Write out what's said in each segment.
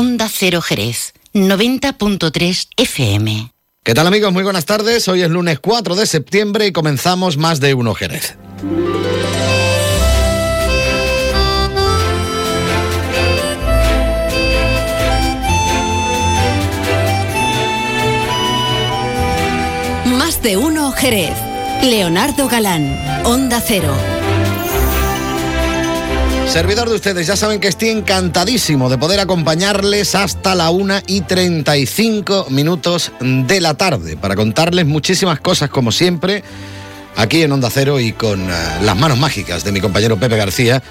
Onda Cero Jerez, 90.3 FM. ¿Qué tal amigos? Muy buenas tardes. Hoy es lunes 4 de septiembre y comenzamos más de uno Jerez. Más de uno Jerez. Leonardo Galán, Onda Cero. Servidor de ustedes, ya saben que estoy encantadísimo de poder acompañarles hasta la 1 y 35 minutos de la tarde para contarles muchísimas cosas como siempre aquí en Onda Cero y con eh, las manos mágicas de mi compañero Pepe García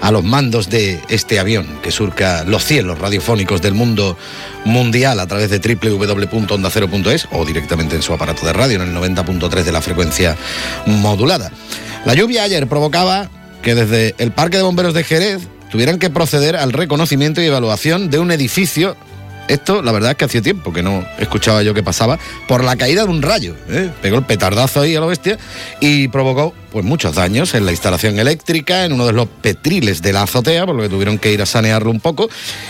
a los mandos de este avión que surca los cielos radiofónicos del mundo mundial a través de www.ondacero.es o directamente en su aparato de radio en el 90.3 de la frecuencia modulada. La lluvia ayer provocaba que desde el Parque de Bomberos de Jerez tuvieran que proceder al reconocimiento y evaluación de un edificio. Esto, la verdad es que hacía tiempo que no escuchaba yo que pasaba, por la caída de un rayo. ¿eh? Pegó el petardazo ahí a la bestia y provocó pues, muchos daños en la instalación eléctrica, en uno de los petriles de la azotea, por lo que tuvieron que ir a sanearlo un poco.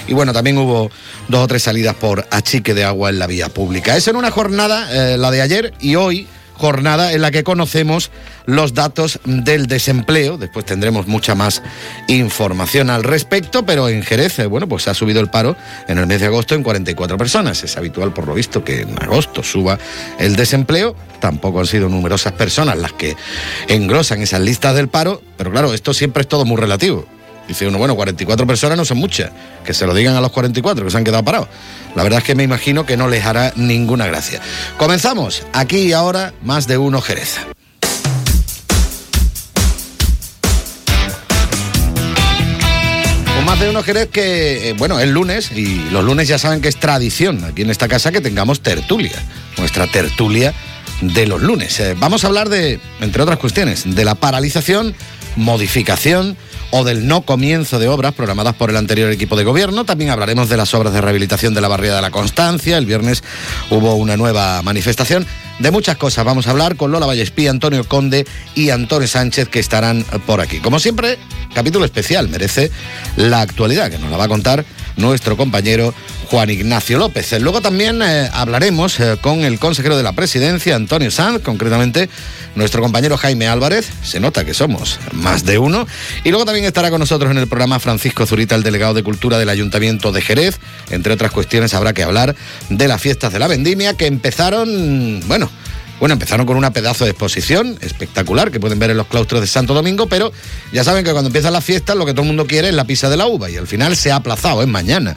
Y bueno, también hubo dos o tres salidas por achique de agua en la vía pública. Es en una jornada, eh, la de ayer y hoy, jornada en la que conocemos los datos del desempleo. Después tendremos mucha más información al respecto, pero en Jerez, eh, bueno, pues ha subido el paro en el mes de agosto en 44 personas. Es habitual, por lo visto, que en agosto suba el desempleo. Tampoco han sido numerosas personas las que engrosan esas listas del paro, pero claro, esto siempre es todo muy relativo. Dice uno, bueno, 44 personas no son muchas. Que se lo digan a los 44 que se han quedado parados. La verdad es que me imagino que no les hará ninguna gracia. Comenzamos. Aquí y ahora, más de uno Jerez. Más de uno Jerez que, eh, bueno, es lunes y los lunes ya saben que es tradición aquí en esta casa que tengamos tertulia. Nuestra tertulia de los lunes. Eh, vamos a hablar de, entre otras cuestiones, de la paralización, modificación o del no comienzo de obras programadas por el anterior equipo de gobierno. También hablaremos de las obras de rehabilitación de la barriada de la Constancia. El viernes hubo una nueva manifestación. De muchas cosas vamos a hablar con Lola Vallespí, Antonio Conde y Antonio Sánchez que estarán por aquí. Como siempre, capítulo especial merece la actualidad que nos la va a contar nuestro compañero Juan Ignacio López. Luego también eh, hablaremos eh, con el consejero de la presidencia, Antonio Sanz, concretamente nuestro compañero Jaime Álvarez. Se nota que somos más de uno. Y luego también estará con nosotros en el programa Francisco Zurita, el delegado de Cultura del Ayuntamiento de Jerez. Entre otras cuestiones habrá que hablar de las fiestas de la vendimia que empezaron, bueno, bueno, empezaron con una pedazo de exposición espectacular que pueden ver en los claustros de Santo Domingo, pero ya saben que cuando empiezan las fiestas lo que todo el mundo quiere es la pizza de la uva y al final se ha aplazado, es mañana,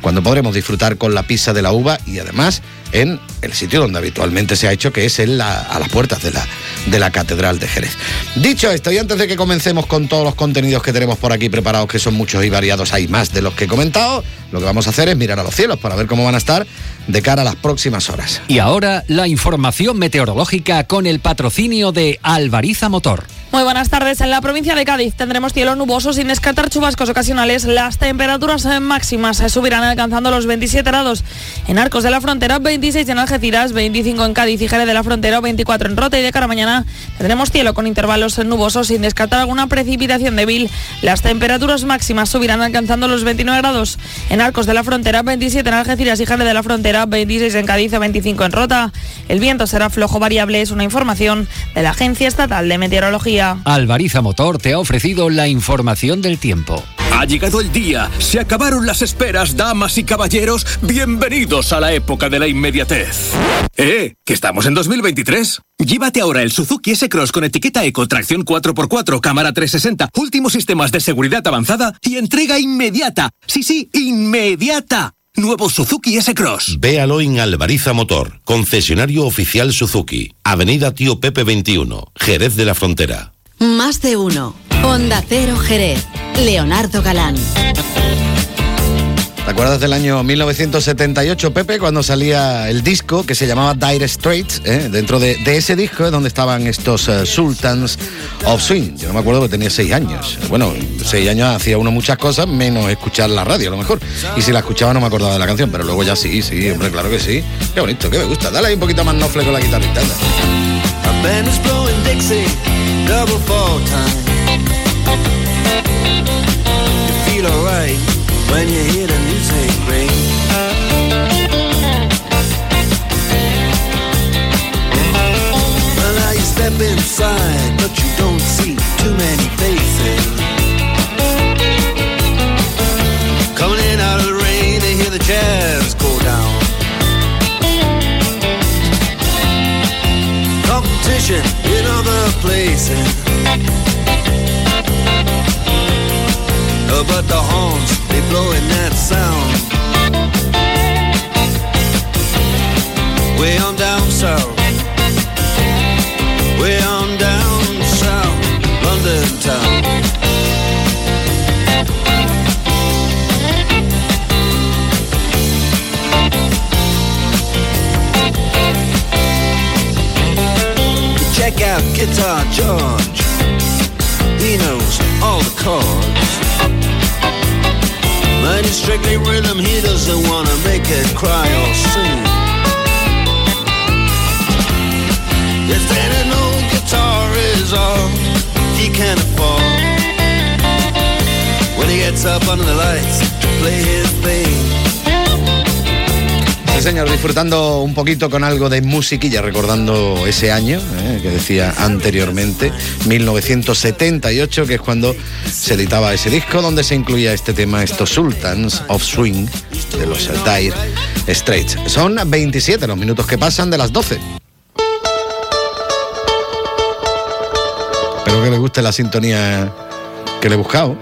cuando podremos disfrutar con la pizza de la uva y además en el sitio donde habitualmente se ha hecho, que es en la, a las puertas de la, de la Catedral de Jerez. Dicho esto, y antes de que comencemos con todos los contenidos que tenemos por aquí preparados, que son muchos y variados, hay más de los que he comentado, lo que vamos a hacer es mirar a los cielos para ver cómo van a estar de cara a las próximas horas. Y ahora la información meteorológica con el patrocinio de Alvariza Motor. Muy buenas tardes. En la provincia de Cádiz tendremos cielo nuboso sin descartar chubascos ocasionales. Las temperaturas máximas subirán alcanzando los 27 grados en Arcos de la Frontera, 26 en Algeciras, 25 en Cádiz y Jerez de la Frontera, 24 en Rota y de cara a mañana tendremos cielo con intervalos nubosos sin descartar alguna precipitación débil. Las temperaturas máximas subirán alcanzando los 29 grados en Arcos de la Frontera, 27 en Algeciras y Jerez de la Frontera, 26 en Cádiz, 25 en Rota. El viento será flojo variable, es una información de la Agencia Estatal de Meteorología. Alvariza Motor te ha ofrecido la información del tiempo. Ha llegado el día, se acabaron las esperas, damas y caballeros, bienvenidos a la época de la inmediatez. ¡Eh! ¿Que estamos en 2023? Llévate ahora el Suzuki S-Cross con etiqueta Eco, tracción 4x4, cámara 360, últimos sistemas de seguridad avanzada y entrega inmediata. Sí, sí, inmediata. Nuevo Suzuki S-Cross. Véalo en Alvariza Motor, concesionario oficial Suzuki, Avenida Tío Pepe 21, Jerez de la Frontera. Más de uno. Onda Cero Jerez. Leonardo Galán. ¿Te acuerdas del año 1978, Pepe, cuando salía el disco que se llamaba Dire Straits? eh? Dentro de, ese disco es donde estaban estos eh, Sultans of Swing. Yo no me acuerdo que tenía seis años. Bueno, seis años hacía uno muchas cosas, menos escuchar la radio a lo mejor. Y si la escuchaba no me acordaba de la canción, pero luego ya sí, sí, hombre, claro que sí. Qué bonito, que me gusta. Dale ahí un poquito más nofle con la guitarrita. outside, but you don't see too many faces. Coming in out of the rain to hear the jazz go down. Competition in other places. Uh, but the horns, they blowing that sound. Way on down south. Way on Guitar George. He knows all the chords. Mighty strictly rhythm, he doesn't wanna make it cry or sing. If then an old guitar is all he can afford, when he gets up under the lights to play his thing. Señor, disfrutando un poquito con algo de musiquilla, recordando ese año eh, que decía anteriormente, 1978, que es cuando se editaba ese disco donde se incluía este tema, estos Sultans of Swing de los Dire Straits. Son 27 los minutos que pasan de las 12. Espero que le guste la sintonía que le he buscado.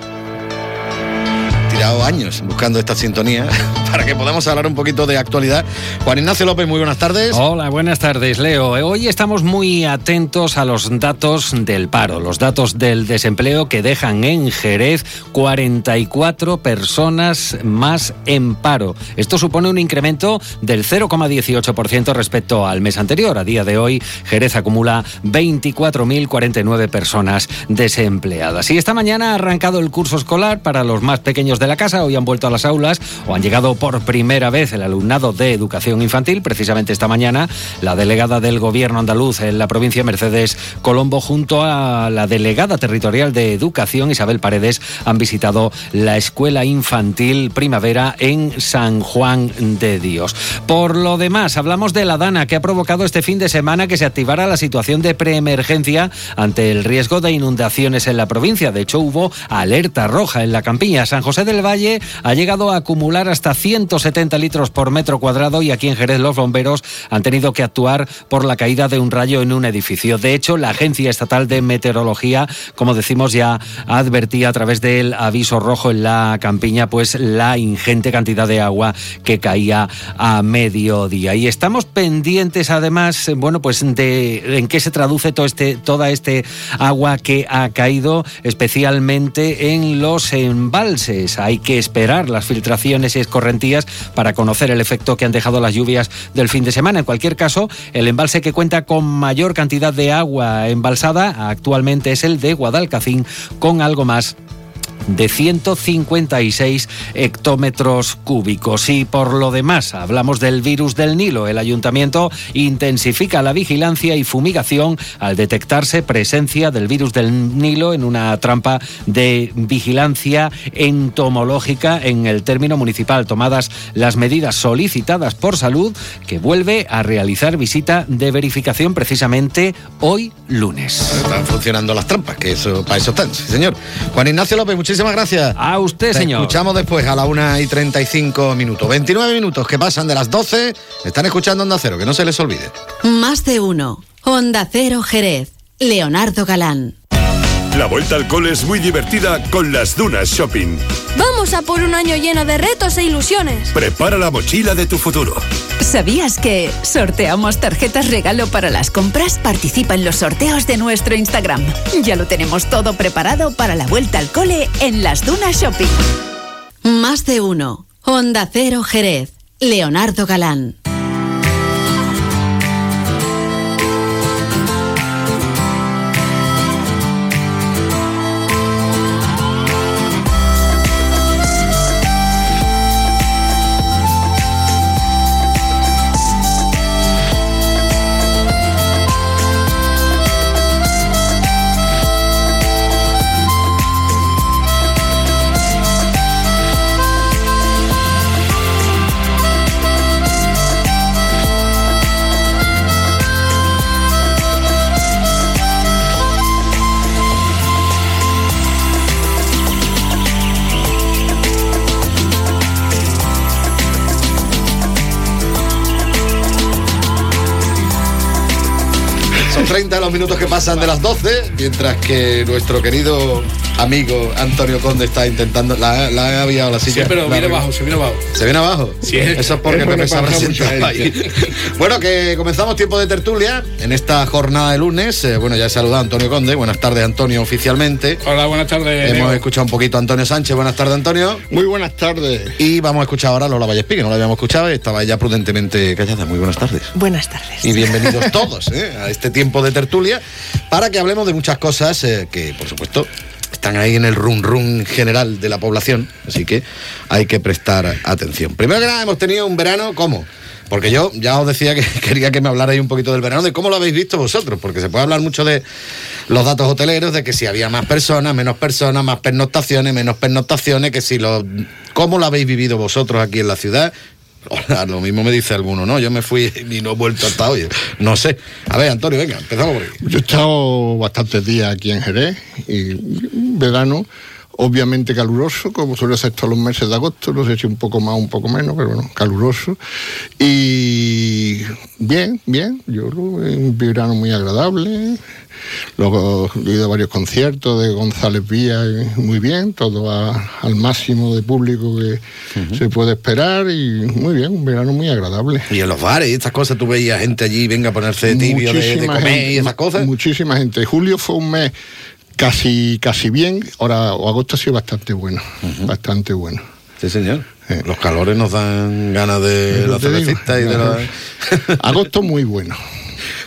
Tirado años buscando esta sintonía para que podamos hablar un poquito de actualidad. Juan Ignacio López, muy buenas tardes. Hola, buenas tardes, Leo. Hoy estamos muy atentos a los datos del paro, los datos del desempleo que dejan en Jerez 44 personas más en paro. Esto supone un incremento del 0,18% respecto al mes anterior. A día de hoy, Jerez acumula 24.049 personas desempleadas. Y esta mañana ha arrancado el curso escolar para los más pequeños de la casa. Hoy han vuelto a las aulas o han llegado por primera vez el alumnado de educación infantil. Precisamente esta mañana, la delegada del gobierno andaluz en la provincia, Mercedes Colombo, junto a la delegada territorial de educación, Isabel Paredes, han visitado la escuela infantil primavera en San Juan de Dios. Por lo demás, hablamos de la Dana, que ha provocado este fin de semana que se activara la situación de preemergencia ante el riesgo de inundaciones en la provincia. De hecho, hubo alerta roja en la campiña. San José del Valle ha llegado a acumular hasta 170 litros por metro cuadrado y aquí en Jerez los bomberos han tenido que actuar por la caída de un rayo en un edificio. De hecho, la Agencia Estatal de Meteorología, como decimos, ya advertía a través del aviso rojo en la campiña, pues la ingente cantidad de agua que caía a mediodía. Y estamos pendientes, además, bueno, pues de en qué se traduce todo este, toda este agua que ha caído, especialmente en los embalses. Que esperar las filtraciones y escorrentías para conocer el efecto que han dejado las lluvias del fin de semana. En cualquier caso, el embalse que cuenta con mayor cantidad de agua embalsada actualmente es el de Guadalcacín, con algo más de 156 hectómetros cúbicos. Y por lo demás, hablamos del virus del Nilo. El ayuntamiento intensifica la vigilancia y fumigación al detectarse presencia del virus del Nilo en una trampa de vigilancia entomológica en el término municipal. Tomadas las medidas solicitadas por salud, que vuelve a realizar visita de verificación precisamente hoy lunes. Están funcionando las trampas, que eso para eso están, señor. Juan Ignacio López, muchísimas gracias. A usted, Te señor. Escuchamos después a la 1 y 35 minutos. 29 minutos que pasan de las 12. Están escuchando Onda Cero, que no se les olvide. Más de uno. Onda Cero Jerez. Leonardo Galán. La vuelta al cole es muy divertida con las Dunas Shopping. Vamos a por un año lleno de retos e ilusiones. Prepara la mochila de tu futuro. ¿Sabías que sorteamos tarjetas regalo para las compras? Participa en los sorteos de nuestro Instagram. Ya lo tenemos todo preparado para la vuelta al cole en las Dunas Shopping. Más de uno. Onda Cero Jerez. Leonardo Galán. 30 los minutos que pasan de las 12, mientras que nuestro querido amigo Antonio Conde está intentando. La, la ha aviado la silla. Sí, pero viene abajo, se viene abajo. ¿Se viene abajo? Sí. Eso es porque Es mucha sentado ahí. Bueno, que comenzamos tiempo de tertulia en esta jornada de lunes. Eh, bueno, ya he saludado a Antonio Conde. Buenas tardes, Antonio, oficialmente. Hola, buenas tardes. Hemos escuchado un poquito a Antonio Sánchez. Buenas tardes, Antonio. Muy buenas tardes. Y vamos a escuchar ahora a Lola Vallespí, que no la habíamos escuchado y estaba ella prudentemente callada. Muy buenas tardes. Buenas tardes. Y bienvenidos todos ¿eh? a este tiempo de tertulia para que hablemos de muchas cosas eh, que, por supuesto, están ahí en el run run general de la población. Así que hay que prestar atención. Primero que nada, hemos tenido un verano, ¿cómo? Porque yo ya os decía que quería que me hablarais un poquito del verano, de cómo lo habéis visto vosotros, porque se puede hablar mucho de los datos hoteleros, de que si había más personas, menos personas, más pernoctaciones, menos pernoctaciones, que si lo... ¿Cómo lo habéis vivido vosotros aquí en la ciudad? Hola, lo mismo me dice alguno, ¿no? Yo me fui y no he vuelto hasta hoy. No sé. A ver, Antonio, venga, empezamos por ahí. Yo he estado bastantes días aquí en Jerez y verano obviamente caluroso, como suele ser todos los meses de agosto, no sé si un poco más, un poco menos, pero bueno, caluroso. Y bien, bien, yo lo- un verano muy agradable. Luego he ido a varios conciertos de González Vía, y muy bien, todo a- al máximo de público que se puede esperar y muy bien, un verano muy agradable. Y en los bares y estas cosas, tú veías gente allí, venga a ponerse tibio de, comer gente, y esas cosas. Muchísima gente. Julio fue un mes casi casi bien, ahora o agosto ha sido bastante bueno, bastante bueno. Sí, señor. Los calores nos dan ganas de la cervecita y de la... Agosto muy bueno.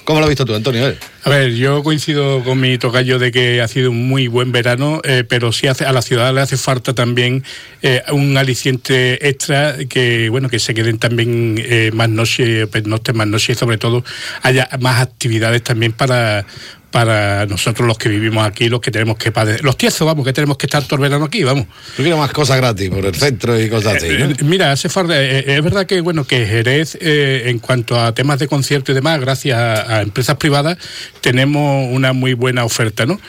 ¿Cómo lo has visto tú, Antonio? A ver. Yo coincido con mi tocayo de que ha sido un muy buen verano, eh, pero sí hace, a la ciudad le hace falta también eh, un aliciente extra que, bueno, que se queden también eh, más noches, pernoctes más noches sobre todo haya más actividades también para para nosotros los que vivimos aquí, los que tenemos que padecer, los tiesos, vamos, que tenemos que estar todo el verano aquí, vamos. Yo quiero más cosas gratis por el centro y cosas así. ¿no? Eh, Mira, hace falta, eh, eh, es verdad que bueno que Jerez, eh, en cuanto a temas de concierto y demás, gracias a, a empresas privadas, tenemos una muy buena oferta, ¿no?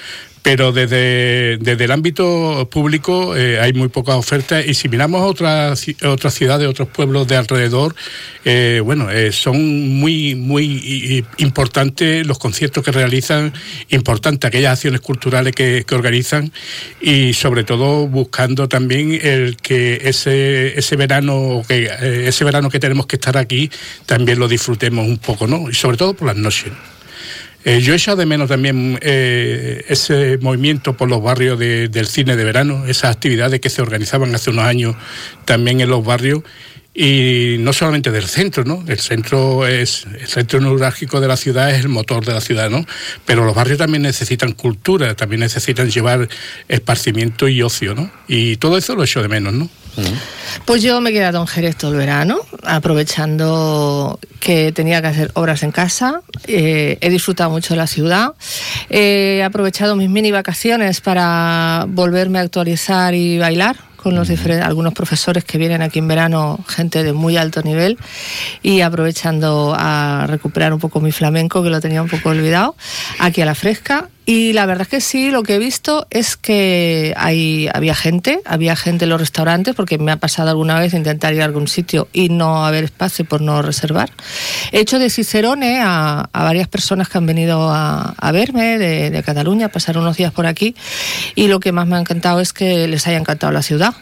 Pero desde, desde el ámbito público eh, hay muy pocas ofertas y si miramos otras otras ciudades, otros pueblos de alrededor, eh, bueno, eh, son muy muy importantes los conciertos que realizan, importantes aquellas acciones culturales que, que organizan y sobre todo buscando también el que ese ese verano que ese verano que tenemos que estar aquí también lo disfrutemos un poco, ¿no? Y sobre todo por las noches. Eh, yo he echado de menos también eh, ese movimiento por los barrios de- del cine de verano, esas actividades que se organizaban hace unos años también en los barrios y no solamente del centro, ¿no? El centro es el centro neurálgico de la ciudad es el motor de la ciudad, ¿no? Pero los barrios también necesitan cultura, también necesitan llevar esparcimiento y ocio, ¿no? Y todo eso lo echo de menos, ¿no? Pues yo me he quedado en Jerez todo el verano, aprovechando que tenía que hacer obras en casa. Eh, he disfrutado mucho de la ciudad. He aprovechado mis mini vacaciones para volverme a actualizar y bailar con los diferentes, algunos profesores que vienen aquí en verano, gente de muy alto nivel, y aprovechando a recuperar un poco mi flamenco, que lo tenía un poco olvidado, aquí a la fresca. Y la verdad es que sí, lo que he visto es que hay, había gente, había gente en los restaurantes, porque me ha pasado alguna vez intentar ir a algún sitio y no haber espacio por no reservar. He hecho de Cicerone a, a varias personas que han venido a, a verme de, de Cataluña, a pasar unos días por aquí, y lo que más me ha encantado es que les haya encantado la ciudad,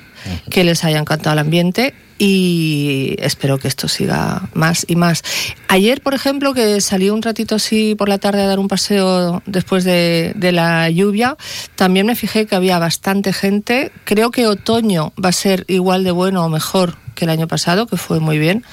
que les haya encantado el ambiente y espero que esto siga más y más. Ayer, por ejemplo, que salí un ratito así por la tarde a dar un paseo después de, de la lluvia, también me fijé que había bastante gente. Creo que otoño va a ser igual de bueno o mejor que el año pasado, que fue muy bien.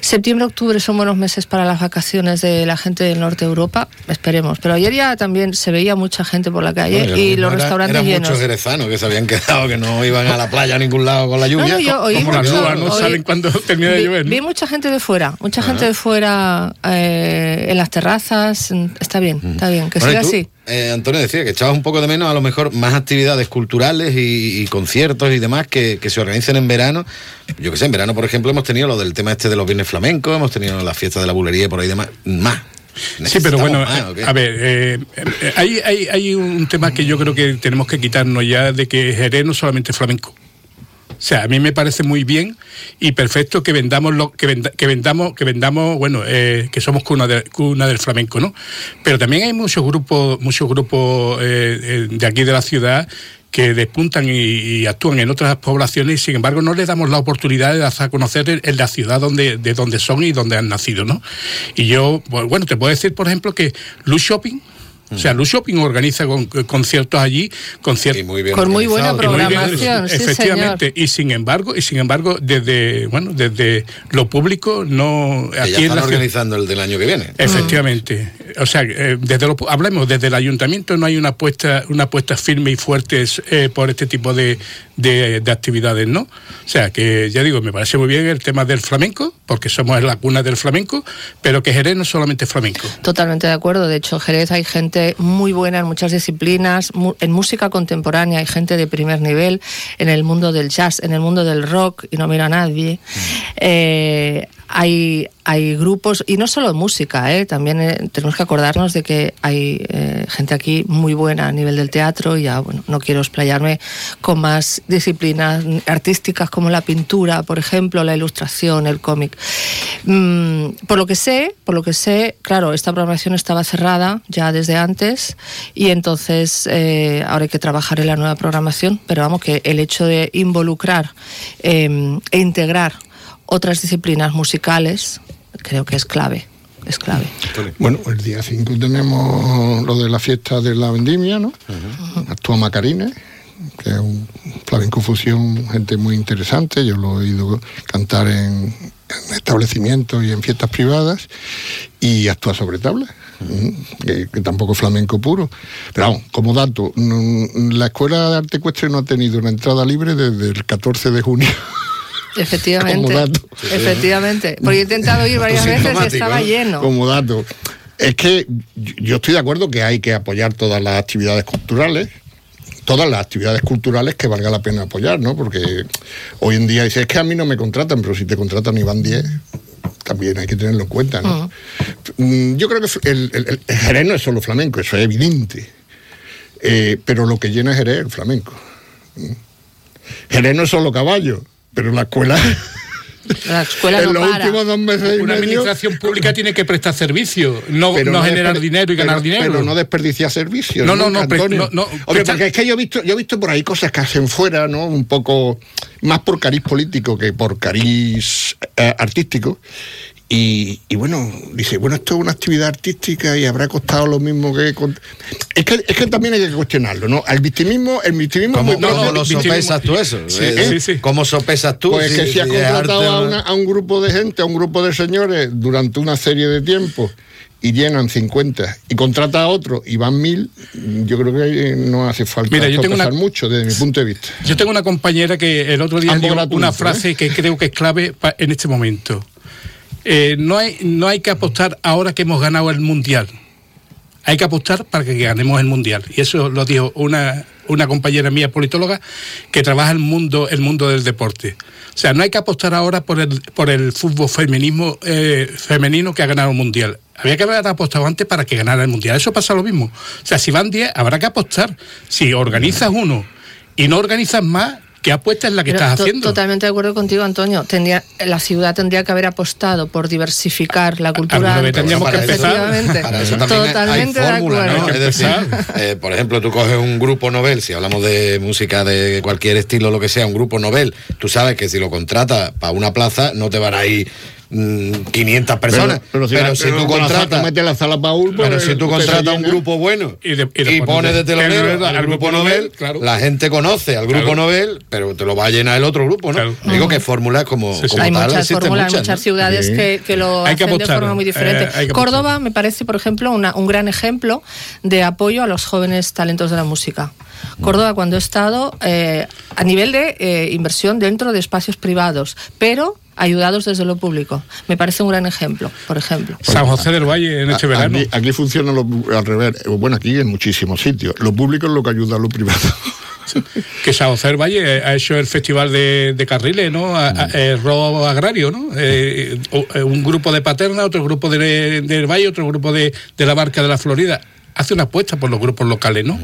Septiembre, octubre son buenos meses para las vacaciones de la gente del norte de Europa, esperemos. Pero ayer ya también se veía mucha gente por la calle Bueno, y lo los era- restaurantes eran llenos. muchos jerezanos que se habían quedado, que no iban a la playa a ningún lado con la lluvia. No, no, yo oí Como mucho- nubes, no oí- saben cuándo termina de llover. ¿no? vi mucha gente de fuera, mucha Ajá. gente de fuera eh, en las terrazas. en- Está bien, está bien, que Bueno, siga así. Eh, Antonio decía que echabas un poco de menos a lo mejor más actividades culturales y, y conciertos y demás que, que se organicen en verano. Yo que sé, en verano, por ejemplo, hemos tenido lo del tema este de los viernes flamencos, hemos tenido las fiestas de la bulería y por ahí demás. Más. Sí, pero bueno, a ver, eh, eh, hay, hay, hay un tema que yo creo que tenemos que quitarnos ya de que Jerez no es solamente flamenco. O sea, a mí me parece muy bien y perfecto que vendamos lo que, venda- que vendamos que vendamos bueno eh, que somos cuna, de- cuna del flamenco, ¿no? Pero también hay muchos grupos muchos grupos eh, eh, de aquí de la ciudad que despuntan y, actúan en otras poblaciones y sin embargo no les damos la oportunidad de a conocer en la ciudad donde, de donde son y donde han nacido, ¿no? Y yo, pues, bueno, te puedo decir, por ejemplo, que Luz Shopping, o sea, Luz Shopping organiza con- conciertos allí, conciertos Con muy buena programación, sí, efectivamente. Y sin embargo, y sin embargo, desde bueno, desde lo público no Que ya aquí en están la organizando el del año que viene. Efectivamente. O sea, eh, desde lo, hablemos desde el ayuntamiento no hay una apuesta, una apuesta firme y fuerte eh, por este tipo de, de- de actividades, ¿no? O sea, que ya digo, me parece muy bien el tema del flamenco, porque somos la cuna del flamenco, pero que Jerez no es solamente flamenco. Totalmente de acuerdo. De hecho, Jerez hay gente muy buena en muchas disciplinas. En música contemporánea hay gente de primer nivel. En el mundo del jazz, en el mundo del rock, y no miro a nadie. Eh, hay, hay grupos, y no solo música, ¿eh? también eh, tenemos que acordarnos de que hay eh, gente aquí muy buena a nivel del teatro. Y ya, bueno, no quiero explayarme con más disciplinas artísticas como la pintura, por ejemplo, la ilustración, el cómic. Mm, por lo que sé, por lo que sé, claro, esta programación estaba cerrada ya desde antes y entonces eh, ahora hay que trabajar en la nueva programación, pero vamos que el hecho de involucrar eh, e integrar otras disciplinas musicales creo que es clave, es clave. Bueno, el día 5 tenemos lo de la fiesta de la vendimia, ¿no? Actúa Macarines, que es un flamenco fusión, gente muy interesante. Yo lo he oído cantar en, en establecimientos y en fiestas privadas y actúa sobre tabla. mm, Que, que tampoco es flamenco puro. Pero vamos, como dato, la Escuela de Arte Ecuestre no ha tenido una entrada libre desde el 14 de junio. Efectivamente, Como dato. efectivamente. Porque he intentado ir varias veces y estaba ¿eh? lleno. Como dato. Es que yo- estoy de acuerdo que hay que apoyar todas las actividades culturales, todas las actividades culturales que valga la pena apoyar, ¿no? Porque hoy en día dice, es que a mí no me contratan, pero si te contratan y van 10, también hay que tenerlo en cuenta, ¿no? Mm, Yo creo que el, el- Jerez no es solo flamenco, eso es evidente. Eh, pero lo que llena Jerez es el flamenco. Mm. Jerez no es solo caballo, pero la escuela... La escuela en no los para. últimos dos meses y Una medio- administración pública tiene que prestar servicio, no, no generar dinero y ganar pero- dinero. Pero no desperdiciar servicios. No, no, nunca, no, pre- no, no, Hombre, presta- porque es que yo he visto, yo he visto por ahí cosas que hacen fuera, ¿no? Un poco más por cariz político que por cariz eh, artístico. Y, y bueno, dice, bueno, esto es una actividad artística y habrá costado lo mismo que... con- Es que, es que también hay que cuestionarlo, ¿no? El victimismo, el victimismo... ¿Cómo, lo sopesas tú eso? Sí, Eh, ¿eh? ¿Cómo sopesas tú? Pues que si has arte contratado a, una- a un grupo de gente, a un grupo de señores durante una serie de tiempo y llenan 50 y contrata a otro y van mil, yo creo que no hace falta Mira, yo tengo sopesar una- mucho desde mi punto de vista. Yo tengo una compañera que el otro día dijo gratuito, una ¿eh? frase que creo que es clave pa- en este momento. Eh, no, hay, no hay que apostar ahora que hemos ganado el Mundial. Hay que apostar para que ganemos el Mundial. Y eso lo dijo una, una compañera mía politóloga que trabaja el mundo, el mundo del deporte. O sea, no hay que apostar ahora por el, por el fútbol feminismo, eh, femenino que ha ganado el Mundial. Había que haber apostado antes para que ganara el Mundial. Eso pasa lo mismo. O sea, si van 10, habrá que apostar. Si organizas uno y no organizas más, ¿qué apuesta es la que Pero estás haciendo? Totalmente de acuerdo contigo, Antonio. Tendría, la ciudad tendría que haber apostado por diversificar la cultura. Vez tendríamos que empezar. Para eso hay- Totalmente hay de acuerdo. ¿no? Es decir, eh, por ejemplo, tú coges un grupo novel, si hablamos de música de cualquier estilo, lo que sea, un grupo novel, tú sabes que si lo contratas para una plaza no te van a ir 500 personas. Pero, si tú con la- contratas... la sala Paul, Pero si tú contratas se un grupo bueno Y, de- y y después pones de telonero al grupo Nobel, claro. la gente conoce al grupo Claro. novel, pero te lo va a llenar el otro grupo, ¿no? Digo que fórmulas como, como hay tal muchas fórmulas, muchas, muchas ¿no? ciudades que, que lo Hay que hacen de forma muy eh, diferente. Córdoba me parece, por ejemplo, una- un gran ejemplo de apoyo a los jóvenes talentos de la música. Córdoba, cuando he estado, eh, a nivel de eh, inversión dentro de espacios privados, pero ayudados desde lo público. Me parece un gran ejemplo, por ejemplo. San José del Valle en este verano. Aquí, aquí funciona lo- al revés. Bueno, aquí en muchísimos sitios. Lo público es lo que ayuda a lo privado. que San José del Valle ha hecho el festival de, de Carriles, ¿no? A- a- el robo agrario, ¿no? Eh, eh, un grupo de Paterna, otro grupo de, del Valle, otro grupo de, de la Barca de la Florida. Hace una apuesta por los grupos locales, ¿no?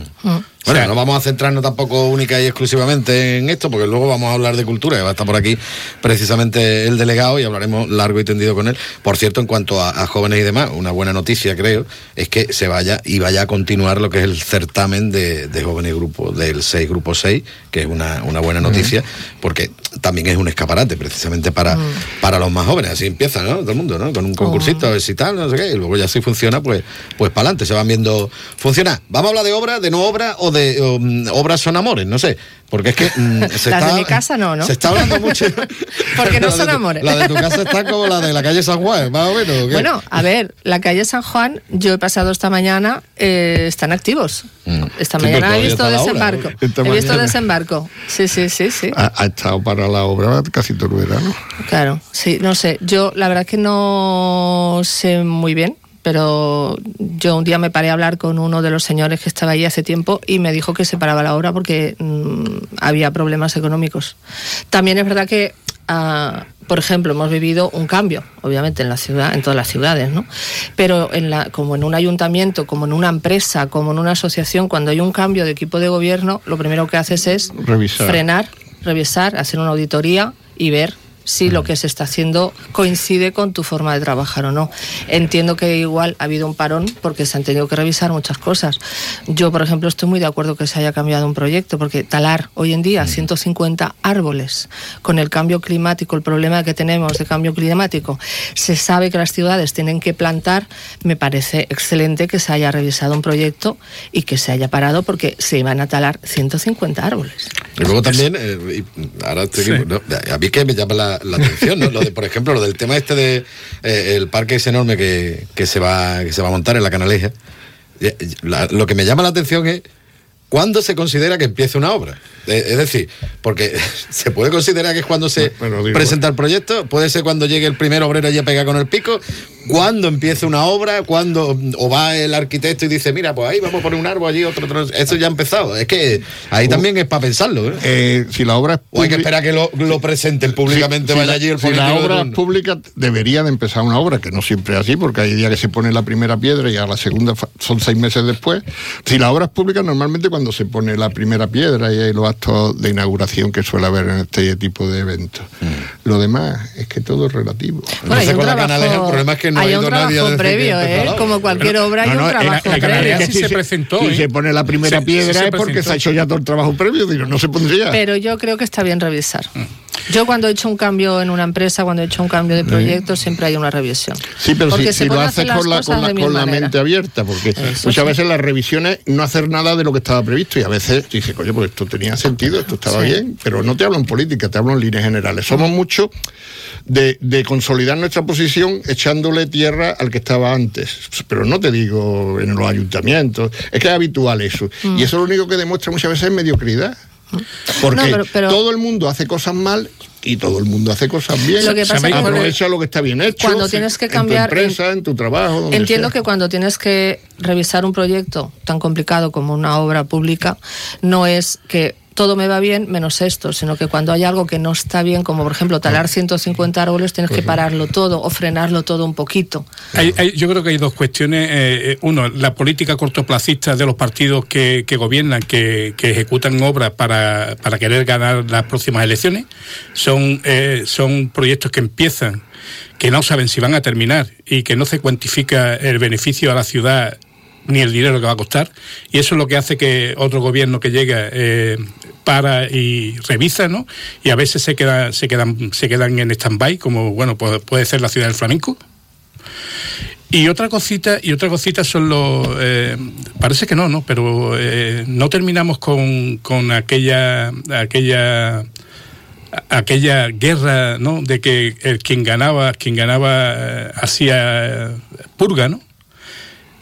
Bueno, no vamos a centrarnos tampoco única y exclusivamente en esto, porque luego vamos a hablar de cultura, que va a estar por aquí precisamente el delegado y hablaremos largo y tendido con él. Por cierto, en cuanto a, a jóvenes y demás, una buena noticia creo es que se vaya y vaya a continuar lo que es el certamen de, de jóvenes grupos, del 6 Grupo 6, que es una, una buena noticia, porque también es un escaparate precisamente para, para los más jóvenes. Así empieza, ¿no? Todo el mundo, ¿no? Con un concursito, a ver si tal, no sé qué, y luego ya si funciona, pues, pues para adelante, se van viendo funcionar. Vamos a hablar de obra, de no obra o de um, obras son amores, no sé. Porque es que mm, se Las está, de mi casa no, ¿no? se está hablando mucho. Porque no son tu- amores. La de tu casa está como la de la calle San Juan, más o menos. ¿o qué? Bueno, a ver, la calle San Juan, yo he pasado esta mañana, eh, están activos. Esta Sí, mañana he visto obra, desembarco. ¿no? Esta He visto desembarco. Sí, sí, sí, sí. Ha, ha estado para la obra casi todo el verano. Claro, sí, no sé. Yo la verdad que no sé muy bien, pero yo un día me paré a hablar con uno de los señores que estaba ahí hace tiempo y me dijo que se paraba la obra porque mm, había problemas económicos. También es verdad que, ah, por ejemplo, hemos vivido un cambio, obviamente en la ciudad, en todas las ciudades, ¿no? Pero en la, como en un ayuntamiento, como en una empresa, como en una asociación, cuando hay un cambio de equipo de gobierno, lo primero que haces es Revisar. frenar, revisar, hacer una auditoría y ver si lo que se está haciendo coincide con tu forma de trabajar o no. Entiendo que igual ha habido un parón porque se han tenido que revisar muchas cosas. Yo, por ejemplo, estoy muy de acuerdo que se haya cambiado un proyecto porque talar hoy en día 150 árboles con el cambio climático, el problema que tenemos de cambio climático, se sabe que las ciudades tienen que plantar, me parece excelente que se haya revisado un proyecto y que se haya parado porque se iban a talar 150 árboles. Y luego también, eh, y ahora estoy no, a mí que me llama la, la atención, ¿no? Lo de, por ejemplo, lo del tema este de eh, el parque ese enorme que, que se va que se va a montar en la Canaleja. Eh, la- lo que me llama la atención es cuándo se considera que empieza una obra. Eh, es decir, porque se puede considerar que es cuando se presenta el proyecto, puede ser cuando llegue el primer obrero y ya pega con el pico, cuándo empieza una obra, cuando o va el arquitecto y dice, mira, pues ahí vamos a poner un árbol allí, otro, otro. Eso ya ha empezado. Es que ahí también es para pensarlo. ¿eh? Eh, si la obra es O hay que esperar que lo, lo presenten públicamente, Si- vaya allí el si la obra turno. pública debería de empezar una obra, que no siempre es así, porque hay días que se pone la primera piedra y a la segunda son seis meses después. Si la obra es pública, normalmente cuando se pone la primera piedra y hay los actos de inauguración que suele haber en este tipo de eventos. Mm. Lo demás es que todo es relativo. Bueno, hay un con la trabajo, Canaleja, el problema es que no ha hay ido un nadie a previo, ¿eh? la. Como cualquier obra hay No, un no, la- trabajo en la previo. Sí si se presentó, Si ¿eh? se pone la primera Sí, piedra se es porque presentó. se ha hecho ya todo el trabajo previo, digo, no se pondría. Pero yo creo que está bien revisar. Mm. Yo cuando he hecho un cambio en una empresa, cuando he hecho un cambio de proyecto, siempre hay una revisión. Sí, pero Porque si, se si lo haces con la, con la, con mente abierta, porque Eso muchas sí. veces las revisiones no hacer nada de lo que estaba previsto y a veces dices, coño, pues esto tenía sentido, esto estaba Sí. bien, pero no te hablo en política, te hablo en líneas generales. Somos mucho de, de consolidar nuestra posición echándole tierra al que estaba antes, pero no te digo en los ayuntamientos, es que es habitual eso. Mm. Y eso lo único que demuestra muchas veces es mediocridad. Porque No, pero- pero- todo el mundo hace cosas mal y todo el mundo hace cosas bien. Lo que pasa es que Aprovecha lo que está bien hecho. cuando tienes que cambiar- En tu empresa, en, tu trabajo. Entiendo sea. que cuando tienes que revisar un proyecto tan complicado como una obra pública, no es que todo me va bien menos esto, sino que cuando hay algo que no está bien, como por ejemplo talar 150 árboles, tienes que pararlo todo o frenarlo todo un poquito. Hay- hay- yo creo que hay dos cuestiones. eh, eh, uno, la política cortoplacista de los partidos que, que gobiernan, que, que ejecutan obras para, para querer ganar las próximas elecciones. Son, eh, son proyectos que empiezan, que no saben si van a terminar y que no se cuantifica el beneficio a la ciudad ni el dinero que va a costar. Y eso es lo que hace que otro gobierno que llega eh, para y revisa, ¿no? Y a veces se, queda, se, quedan, se quedan en stand-by, como bueno, puede, puede ser la ciudad del flamenco. Y otra cosita, y otra cosita son los. eh, parece que no, ¿no? Pero eh, no terminamos con, con aquella. aquella aquella guerra, ¿no? De que el, quien ganaba, quien ganaba eh, hacía purga, ¿no?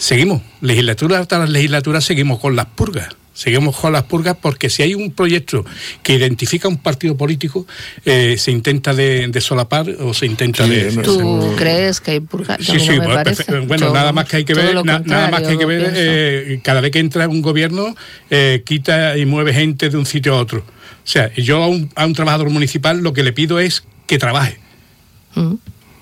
Seguimos, legislatura tras legislatura seguimos con las purgas. Seguimos con las purgas porque si hay un proyecto que identifica un partido político, eh, se intenta de, de solapar o se intenta de... ¿Tú crees que hay purga? Yo a mí no me bueno, Yo- nada más que hay que ver, na- nada más que hay que ver, eh, cada vez que entra un gobierno, eh, quita y mueve gente de un sitio a otro. O sea, yo a un, a un trabajador municipal lo que le pido es que trabaje. Mm.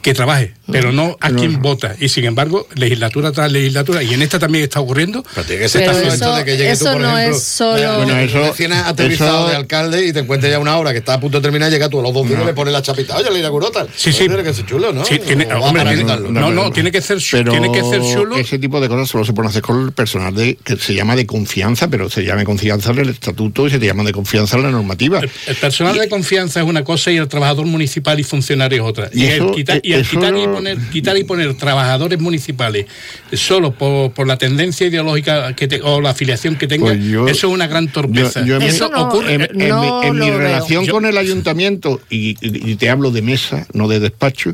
Que trabaje, pero no a quien vota. Y sin embargo, legislatura tras legislatura, y en esta también está ocurriendo. Pero tiene que ser esto de que llegue tú, por no ejemplo, es solo- bueno, eso- recién aterrizado eso- de alcalde y te encuentras ya una hora que está a punto de terminar, llega tú a los dos días y le pones la chapita. Oye, le tal. Sí, sí. Tiene que ser chulo, ¿no? Sí, tiene- hombre, tiene- no, no, tiene que ser, Pero tiene que ser chulo. ese tipo de cosas solo se pueden hacer con el personal de, que se llama de confianza, pero se llama de confianza en el estatuto y se te llama de confianza en la normativa. El personal de confianza es una cosa y el trabajador municipal y funcionario es otra. Y Y, el eso- quitar, y quitar y poner, quitar y poner trabajadores municipales solo por, por la tendencia ideológica que te- o la afiliación que tenga, Pues yo- eso es una gran torpeza. Yo- yo en mi- eso ocurre. en, en mi- en mi relación con el ayuntamiento, y, y- y te hablo de mesa, no de despacho,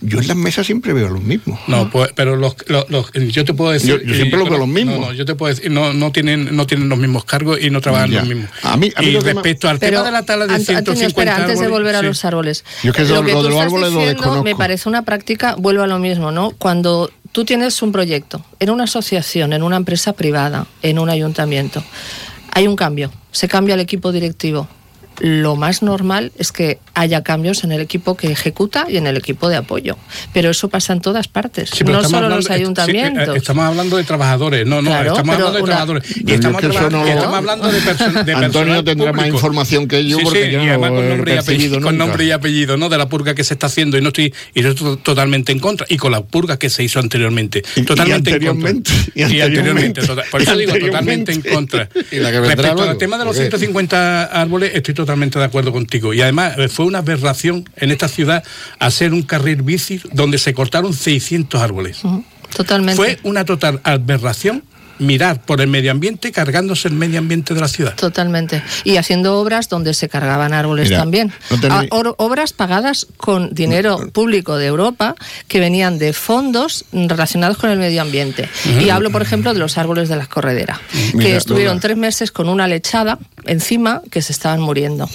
yo en las mesas siempre veo a los mismos. No, pues, pero los, los- los- yo te puedo decir. Yo- yo siempre los veo los mismos. No, no, yo te puedo decir, no, no, tienen, no tienen los mismos cargos y no trabajan Ya. los mismos. A mí- a mí y lo que me- respecto al Pero, tema de la tala de Ant- 150 Antonio, espera, antes de volver a sí. los árboles. Yo es que lo que lo de los árboles lo desconozco. Parece una práctica, vuelvo a lo mismo, ¿no? Cuando tú tienes un proyecto en una asociación, en una empresa privada, en un ayuntamiento, hay un cambio, se cambia el equipo directivo. Lo más normal es que haya cambios en el equipo que ejecuta y en el equipo de apoyo. Pero eso pasa en todas partes, Sí, no solo en hablando- los sí, eh, ayuntamientos. estamos hablando de trabajadores, no, no, Claro, estamos hablando de una- trabajadores. Y estamos, es que eso traba- no y estamos hablando de, perso- de Antonio tendrá más información que yo Sí, porque sí, yo y además no con nombre, y apellido, con nombre y apellido, ¿no? De la purga que se está haciendo y no estoy, y yo estoy totalmente en contra. Y con la purga que se hizo anteriormente. Totalmente anteriormente, en contra. y anteriormente, total- por eso digo totalmente en contra. Y la que vendrá Respecto luego, al tema de los ¿o qué? 150 árboles, estoy totalmente de acuerdo contigo. Y además eh, fue una aberración en esta ciudad hacer un carril bici donde se cortaron 600 árboles. Totalmente. Fue una total aberración mirar por el medio ambiente cargándose el medio ambiente de la ciudad. Totalmente. Y haciendo obras donde se cargaban árboles Mira, también. no Ah, or- obras pagadas con dinero público de Europa que venían de fondos relacionados con el medio ambiente. Y hablo, por ejemplo, de los árboles de la corredera, que estuvieron Lola. tres meses con una lechada encima que se estaban muriendo.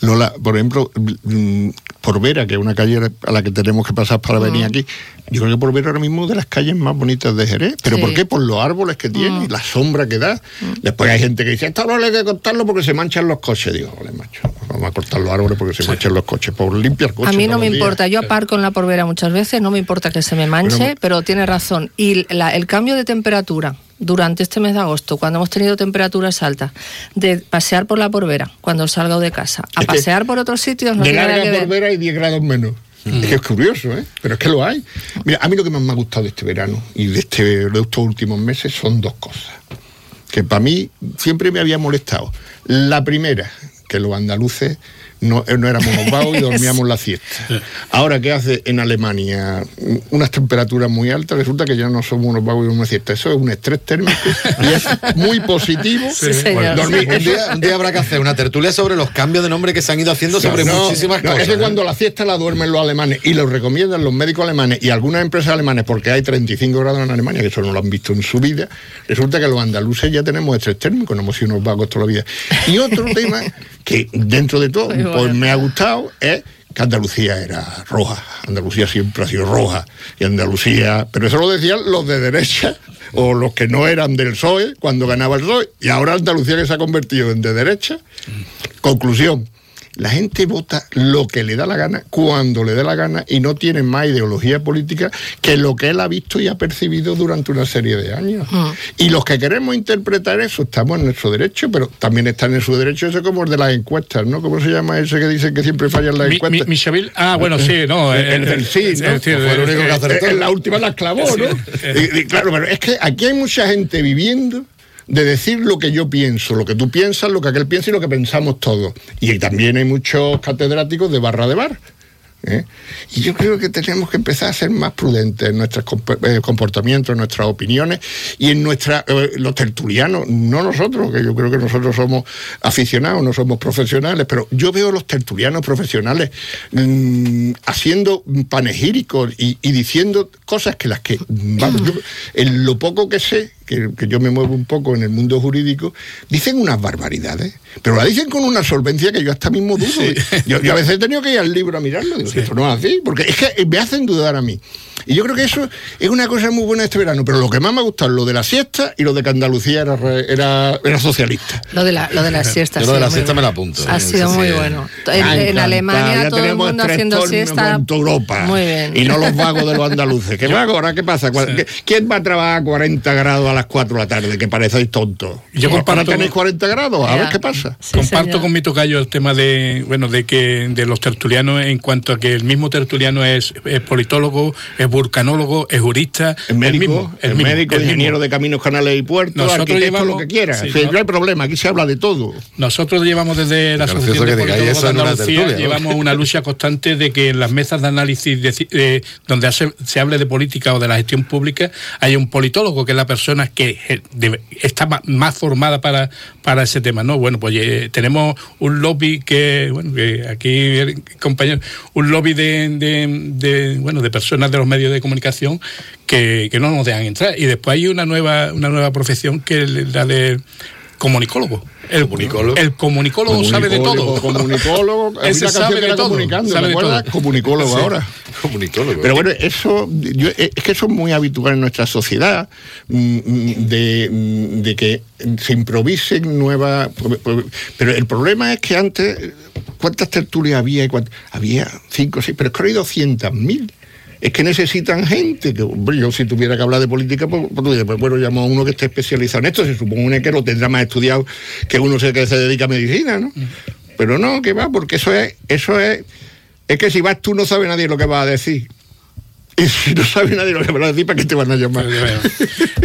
Lola, por ejemplo, mm, por Vera, que es una calle a la que tenemos que pasar para venir aquí, yo creo que por Vera ahora mismo es de las calles más bonitas de Jerez. ¿Pero Sí. por qué? Por los árboles que tiene, la sombra que da. Después hay gente que dice, esto no hay que cortarlo porque se manchan los coches. Digo, vale, macho, vamos a cortar los árboles porque se manchan los coches, por limpiar coches. A mí no me días. importa, yo aparco en la Porbera muchas veces, no me importa que se me manche, Pero- pero, tiene razón. Y la- el cambio de temperatura durante este mes de agosto, cuando hemos tenido temperaturas altas, de pasear por la Porbera cuando salgo de casa, a pasear por otros sitios, no de tiene nada larga que ver. por Vera hay 10 grados menos. Es que es curioso, ¿eh? Pero es que lo hay. Mira, a mí lo que más me ha gustado de este verano y de, este, de estos últimos meses son dos cosas. Que para mí siempre me había molestado. La primera, que los andaluces no, eh, no éramos unos vagos y dormíamos la siesta. Ahora, ¿qué hace en Alemania? Unas temperaturas muy altas, resulta que ya no somos unos vagos y dormimos la siesta. Eso es un estrés térmico y es muy positivo. Sí, señor. Dormir- un, día, un día habrá que hacer una tertulia sobre los cambios de nombre que se han ido haciendo sobre No, muchísimas no, cosas. Es que ¿eh? cuando la siesta la duermen los alemanes y lo recomiendan los médicos alemanes y algunas empresas alemanes porque hay 35 grados en Alemania, que eso no lo han visto en su vida, resulta que los andaluces ya tenemos estrés térmico, no hemos sido unos vagos toda la vida. Y otro tema que dentro de todo pues me ha gustado es que Andalucía era roja, Andalucía siempre ha sido roja. Y Andalucía, pero eso lo decían los de derecha o los que no eran del PSOE cuando ganaba el PSOE. Y ahora Andalucía que se ha convertido en de derecha. Conclusión, la gente vota lo que le da la gana, cuando le dé la gana, y no tiene más ideología política que lo que él ha visto y ha percibido durante una serie de años. Y los que queremos interpretar eso estamos en nuestro derecho, pero también está en su derecho eso como el de las encuestas, ¿no? ¿Cómo se llama ese que dicen que siempre fallan las Mi- encuestas? mi- Michavil, ah, bueno, sí, no, El, eh, el sí, eh, ¿no? Fue el eh, único que acertó. En la última las clavó, ¿no? Y- y claro, pero es que aquí hay mucha gente viviendo de decir lo que yo pienso, lo que tú piensas, lo que aquel piensa y lo que pensamos todos. Y también hay muchos catedráticos de barra de bar. ¿eh? Y yo creo que tenemos que empezar a ser más prudentes en nuestros eh, comportamientos, en nuestras opiniones y en nuestra, eh, los tertulianos, no nosotros, que yo creo que nosotros somos aficionados, no somos profesionales, pero yo veo a los tertulianos profesionales mm, haciendo panegíricos y, y diciendo cosas que las que, vamos, yo, en lo poco que sé, que, que yo me muevo un poco en el mundo jurídico, dicen unas barbaridades, pero la dicen con una solvencia que yo hasta mismo dudo. Yo, yo a veces he tenido que ir al libro a mirarlo, digo, esto no es así, porque es que me hacen dudar a mí. Y yo creo que eso es una cosa muy buena este verano. Pero lo que más me ha gustado es lo de la siesta y lo de que Andalucía era, era, era socialista. Lo de la, lo de la siesta. Yo lo de la siesta me la apunto. Ha Sí, sido sí, muy sí. bueno. En. Alemania Ya todo el mundo haciendo siesta. Europa. Muy bien. Y no los vagos de los andaluces. ¿Qué vago? ¿Ahora qué pasa? ¿Cu- qué- ¿Quién va a trabajar a 40 grados a las 4 de la tarde? Que parecéis tontos. Yo Ahora comparto- tenéis 40 grados, a Ya. ver qué pasa. Comparto con mi tocayo el tema de bueno de que de los tertulianos en cuanto a que el mismo tertuliano es, es politólogo, es vulcanólogo, es jurista, El médico, mismo, el, mismo, médico, el mismo. ingeniero de caminos, canales y puertos, Nosotros arquitecto, llevamos- lo que quiera. sí, Sí, no- no hay problema, aquí se habla de todo. Nosotros llevamos desde la Asociación de Politólogos de una Andalucía, ¿no? llevamos una lucha constante de que en las mesas de análisis de- eh, donde hace- se hable de política o de la gestión pública haya un politólogo, que es la persona que eh, está más formada para, para ese tema. ¿no? Bueno, pues eh, tenemos un lobby que, bueno, aquí, compañero, un lobby de, de- bueno, de personas de los medios de comunicación que, que no nos dejan entrar. Y después hay una nueva, una nueva profesión que la de comunicólogo. El comunicólogo, el comunicólogo sabe de todo. Comunicólogo, Ese sabe que de todo. comunicando, sabe ¿te de todo. Comunicólogo Sí. ahora. Comunicólogo. Pero bueno, eso yo, es que eso es muy habitual en nuestra sociedad, mm, mm, de, de que se improvisen nuevas... Pero el problema es que antes, ¿cuántas tertulias había? y cuántas- Había cinco o seis, pero es que hay 200.000. Es que necesitan gente. Que, yo si tuviera que hablar de política, pues, pues, pues, bueno, llamo a uno que esté especializado en esto. Se supone que lo tendrá más estudiado que uno que se dedica a medicina, ¿no? Pero no, que va, porque eso es, eso es, es que si vas tú no sabe nadie lo que vas a decir. Y si no sabe nadie lo que vas a decir, ¿para qué te van a llamar?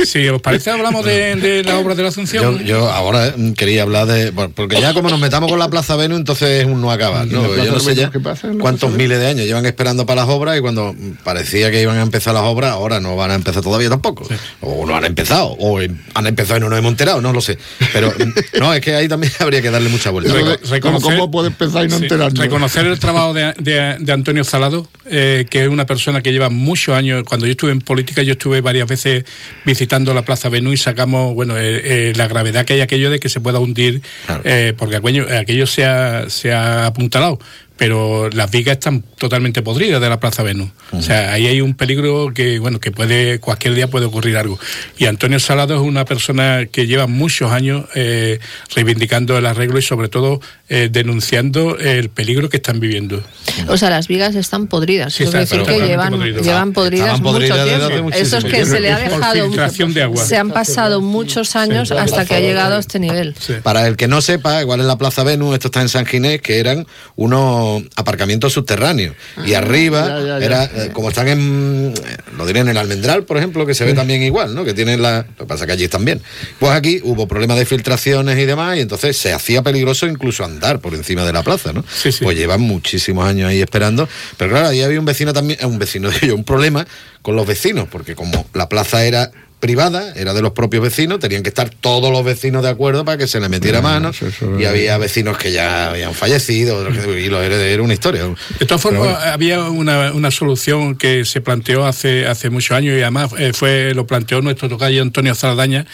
Si os parece, hablamos de, de la obra de la Asunción. Yo, yo ahora eh, quería hablar de. Porque ya como nos metamos con la Plaza Venus, entonces es un no acabar. ¿no? ¿Y la Plaza Yo no sé ya pasa cuántos miles de años llevan esperando para las obras y cuando parecía que iban a empezar las obras, ahora no van a empezar todavía tampoco. O no han empezado, o han empezado y no nos hemos enterado, no lo sé. Pero mm, no, es que ahí también habría que darle mucha vuelta. ¿Cómo, cómo puede empezar y no Sí, enterarnos? Reconocer el trabajo de, de- de Antonio Salado, eh, que es una persona que lleva muchos años. Cuando yo estuve en política, yo estuve varias veces visitando la Plaza Venú y sacamos, bueno, eh, eh, la gravedad que hay aquello de que se pueda hundir, eh, porque aquello, aquello se, ha, se ha apuntalado. Pero las vigas están totalmente podridas de la Plaza Venus. O sea, ahí hay un peligro que, bueno, que puede, cualquier día puede ocurrir algo. Y Antonio Salado es una persona que lleva muchos años eh, reivindicando el arreglo y sobre todo eh, denunciando el peligro que están viviendo. O sea, las vigas están podridas. Sí, está- decir que llevan, podridas. llevan podridas mucho tiempo. Eso es que se le ha dejado. filtración de agua. Se han pasado muchos años hasta que ha llegado a este nivel. Para el que no sepa, igual en la Plaza Venus, esto está en San Ginés, que eran unos aparcamientos subterráneos. y arriba, ya, ya, ya. era eh, como están en, lo diré en el Almendral, por ejemplo, que se ve también igual, ¿no? Que tienen la. Lo que pasa que allí también. Pues aquí hubo problemas de filtraciones y demás, y entonces se hacía peligroso incluso andar por encima de la plaza, ¿no? Pues llevan muchísimos años ahí esperando. Pero claro, ahí había un vecino también, eh, un vecino de ellos, un problema con los vecinos, porque como la plaza era privada, era de los propios vecinos, tenían que estar todos los vecinos de acuerdo para que se le metiera mano, y había vecinos que ya habían fallecido, y los era una historia. De todas formas, bueno. había una, una solución que se planteó hace, hace muchos años y además eh, fue lo planteó nuestro tocayo Antonio Zardaña,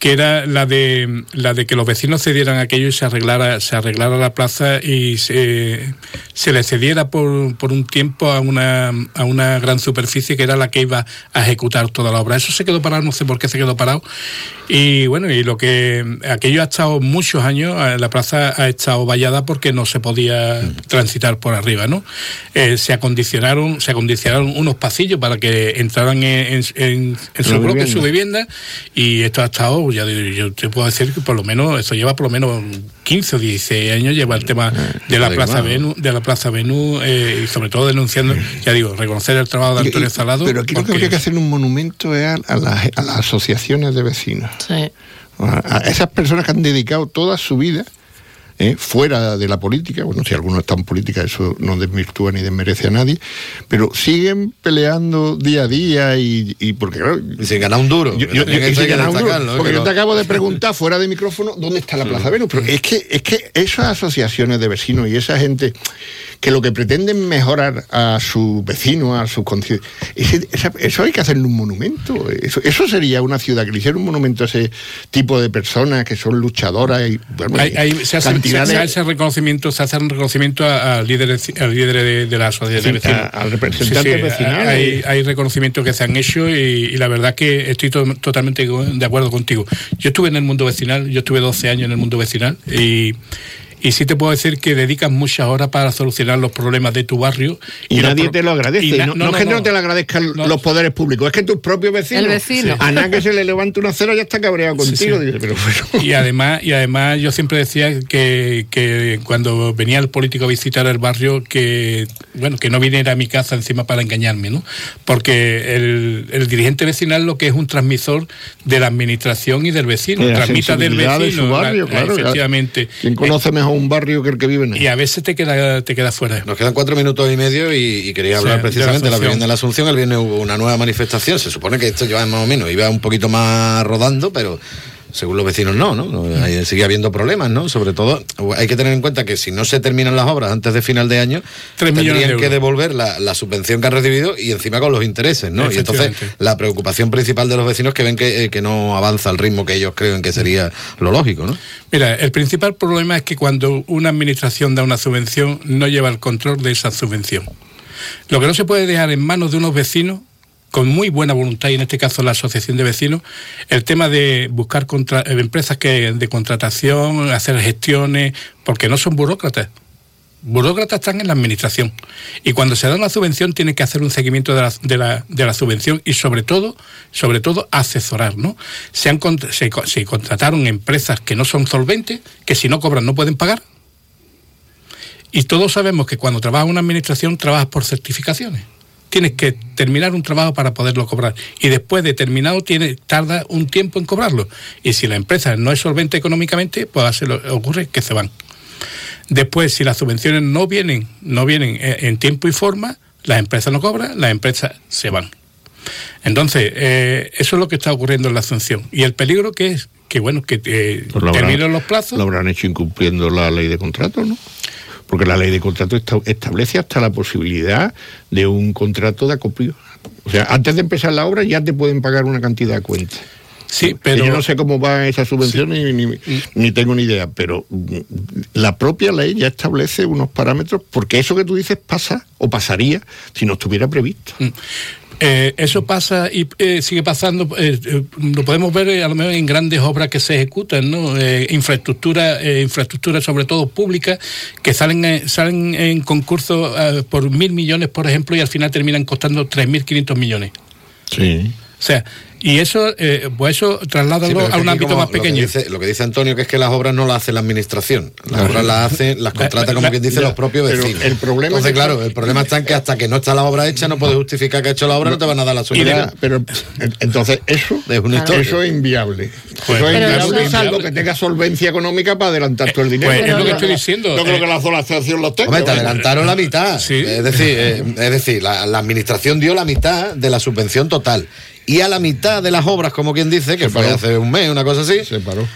que era la de la de que los vecinos cedieran aquello y se arreglara, se arreglara la plaza y se, se le cediera por, por un tiempo a una, a una gran superficie que era la que iba a ejecutar toda la obra. Eso se quedó parado, no sé por qué se quedó parado. Y bueno, y lo que aquello ha estado muchos años, eh, la plaza ha estado vallada porque no se podía transitar por arriba, ¿no? Eh, se acondicionaron, se acondicionaron unos pasillos para que entraran en, en- en- en su La bloque, en vivienda. su vivienda, y esto ha estado, ya digo, yo te puedo decir que por lo menos, esto lleva por lo menos 15 o 16 años, lleva el tema de la Plaza. Venus, de la Plaza Venus, eh, y sobre todo denunciando, ya digo, reconocer el trabajo de Antonio Salado. Pero aquí lo que habría que hacer un monumento es a, a las, a las asociaciones de vecinos. Sí. A, a esas personas que han dedicado toda su vida ¿eh? fuera de la política, bueno, si alguno está en política, eso no desvirtúa ni desmerece a nadie, pero siguen peleando día a día y, y porque claro... Y sin ganar un duro. Yo, yo- yo- un ¿eh? porque Que yo te acabo de preguntar fuera de micrófono dónde está la Plaza Venus, pero es que, es que esas asociaciones de vecinos y esa gente que lo que pretenden mejorar a sus vecinos, a sus ese- eso hay que hacerle un monumento. Eso, eso sería una ciudad que le hiciera un monumento a ese tipo de personas que son luchadoras y bueno, Hay- hay- se, hace, cantidad se- se de- hace reconocimiento, se hace un reconocimiento a, a líderes, a líderes de, de la asociación Sí, de vecinos. a- al representante vecinal. Hay, hay reconocimientos que se han hecho y, y la verdad que estoy to- totalmente de acuerdo contigo. Yo estuve en el mundo vecinal, yo estuve 12 años en el mundo vecinal y, y sí te puedo decir que dedicas muchas horas para solucionar los problemas de tu barrio. Y, nadie pro- te lo agradece. y na- no, no es que no te lo agradezcan los poderes públicos, es que tus propios vecinos. El vecino. A nada que se le levante una cera ya está cabreado contigo. sí. Dice, pero bueno. Y además, y además yo siempre decía que, que cuando venía el político a visitar el barrio, que bueno, que no viniera a mi casa encima para engañarme, ¿no? Porque el, el dirigente vecinal lo que es un transmisor de la administración y del vecino, transmita del sensibilidad de vecino, su barrio, la- claro. efectivamente. ¿Quién conoce mejor un barrio que el que vive en él? Y a veces te queda, te queda fuera. Nos quedan cuatro minutos y medio y, y quería hablar precisamente de la, vivienda de la Asunción. El viernes hubo una nueva manifestación. Se supone que esto lleva más o menos, iba un poquito más rodando, pero según los vecinos no, ¿no? Ahí sigue habiendo problemas, ¿no? Sobre todo hay que tener en cuenta que si no se terminan las obras antes de final de año, tendrían de que devolver la, la subvención que han recibido y encima con los intereses, ¿no? Y entonces la preocupación principal de los vecinos es que ven que, eh, que no avanza al ritmo que ellos creen que sería lo lógico, ¿no? Mira, el principal problema es que cuando una administración da una subvención no lleva el control de esa subvención. Lo que no se puede dejar en manos de unos vecinos con muy buena voluntad, y en este caso la asociación de vecinos, el tema de buscar contra- eh, empresas que de contratación, hacer gestiones, porque no son burócratas. Burócratas están en la administración. Y cuando se da una subvención tiene que hacer un seguimiento de la, de la, de la subvención y sobre todo, sobre todo asesorar, ¿no? Se, han, se, se contrataron empresas que no son solventes, que si no cobran no pueden pagar. Y todos sabemos que cuando trabajas en una administración trabajas por certificaciones. Tienes que terminar un trabajo para poderlo cobrar. Y después de terminado tiene, tarda un tiempo en cobrarlo. Y si la empresa no es solvente económicamente, pues hace lo- ocurre que se van. Después, si las subvenciones no vienen, no vienen eh, en tiempo y forma, las empresas no cobran, las empresas se van. Entonces, eh, eso es lo que está ocurriendo en la Asunción. Y el peligro que es que, bueno, que eh, Pues lo terminen los plazos. Lo habrán hecho incumpliendo la ley de contrato, ¿no? Porque la ley de contrato esta- establece hasta la posibilidad de un contrato de acopio. O sea, antes de empezar la obra ya te pueden pagar una cantidad de cuenta. Sí, pero yo no sé cómo va esa subvención ni, ni, ni tengo ni idea, pero mm, la propia ley ya establece unos parámetros porque eso que tú dices pasa o pasaría si no estuviera previsto. Eh, eso pasa y eh, sigue pasando, eh, eh, lo podemos ver eh, a lo mejor en grandes obras que se ejecutan, ¿no? Eh, infraestructura, infraestructura sobre todo pública, que salen, salen en concurso por mil millones, por ejemplo, y al final terminan costando 3.500 millones. Sí. O sea, y eso, eh, pues eso trasládalo Sí, es a un ámbito más lo que pequeño. dice- Lo que, dice, Antonio que es que las obras no las hace la administración. Las obras las hacen, las contrata, como la- quien dice, ya, los propios pero vecinos. el problema Entonces, es que- claro, el problema está en que hasta que no está la obra hecha no puedes justificar que ha hecho la obra, no te van a dar la Ya, subvención. pero en- entonces eso Es una historia. eso es inviable. Pues, eso es inviable, eso- salvo que tengas solvencia económica para adelantar todo el dinero. pues, es lo que estoy creo diciendo, No creo eh, que la asociación lo tenga. Hombre, te vaya. adelantaron la mitad. Es decir, eh, es decir la, la administración dio la mitad de la subvención total. Y a la mitad de las obras, como quien dice, que fue paró. hace un mes, una cosa así. Se paró.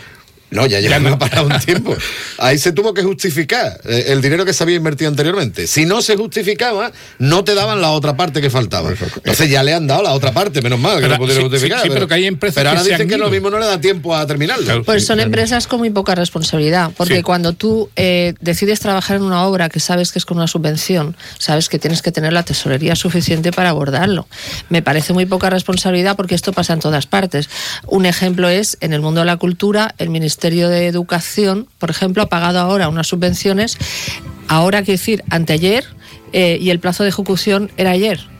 No, ya lleva parado un tiempo. Ahí se tuvo que justificar eh, el dinero que se había invertido anteriormente. Si no se justificaba, no te daban la otra parte que faltaba. Entonces ya le han dado la otra parte, menos mal que Pero- lo pudieron sí, justificar. sí, sí, pero que hay empresas Pero que ahora se dicen han que ido. lo mismo no le da tiempo a terminarlo. Pues son empresas con muy poca responsabilidad, porque Sí. cuando tú eh, decides trabajar en una obra que sabes que es con una subvención, sabes que tienes que tener la tesorería suficiente para abordarlo. Me parece muy poca responsabilidad porque esto pasa en todas partes. Un ejemplo es, en el mundo de la cultura, el Ministerio de Educación, por ejemplo, ha pagado ahora unas subvenciones, ahora quiero decir, anteayer, eh, y el plazo de ejecución era ayer.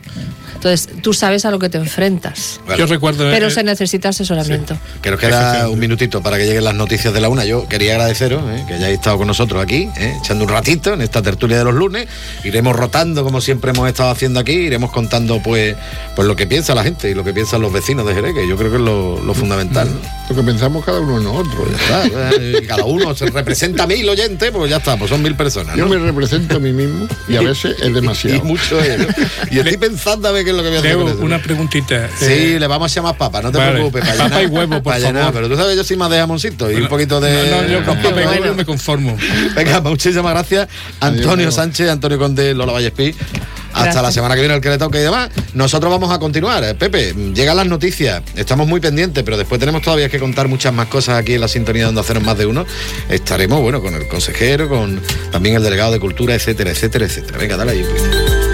Entonces, tú sabes a lo que te enfrentas. Yo recuerdo. Pero eh, se necesita asesoramiento. Que nos queda un minutito para que lleguen las noticias de la una. Yo quería agradeceros eh, que hayáis estado con nosotros aquí, eh, echando un ratito en esta tertulia de los lunes. Iremos rotando como siempre hemos estado haciendo aquí, iremos contando pues, pues lo que piensa la gente y lo que piensan los vecinos de Jerez, que yo creo que es lo, lo fundamental. ¿no? Lo que pensamos cada uno en nosotros. Ya está, eh, cada uno se representa a mil oyentes, pues ya está, pues son mil personas. Yo me represento a mí mismo y a veces es demasiado. Y mucho es, ¿no? Y estoy pensando a ver qué es lo que voy a hacer. Eso. una preguntita. Sí, Eh, le vamos a llamar papa, no te vale. preocupes. Para Papa llenar, y huevo, por para llenar, favor. Pero tú sabes, yo soy más de jamoncito y un poquito de. No, no, yo con papa y huevo Bueno. me conformo. Venga, muchísimas gracias, Antonio Adiós. Sánchez, Antonio Conde, Lola Vallespí. Hasta Gracias. la semana que viene el que le toque y demás. Nosotros vamos a continuar. Eh, Pepe, llegan las noticias. Estamos muy pendientes, pero después tenemos todavía que contar muchas más cosas aquí en la sintonía de Onda Cero en más de uno. Estaremos, bueno, con el consejero, con también el delegado de cultura, etcétera, etcétera, etcétera. Venga, dale ahí.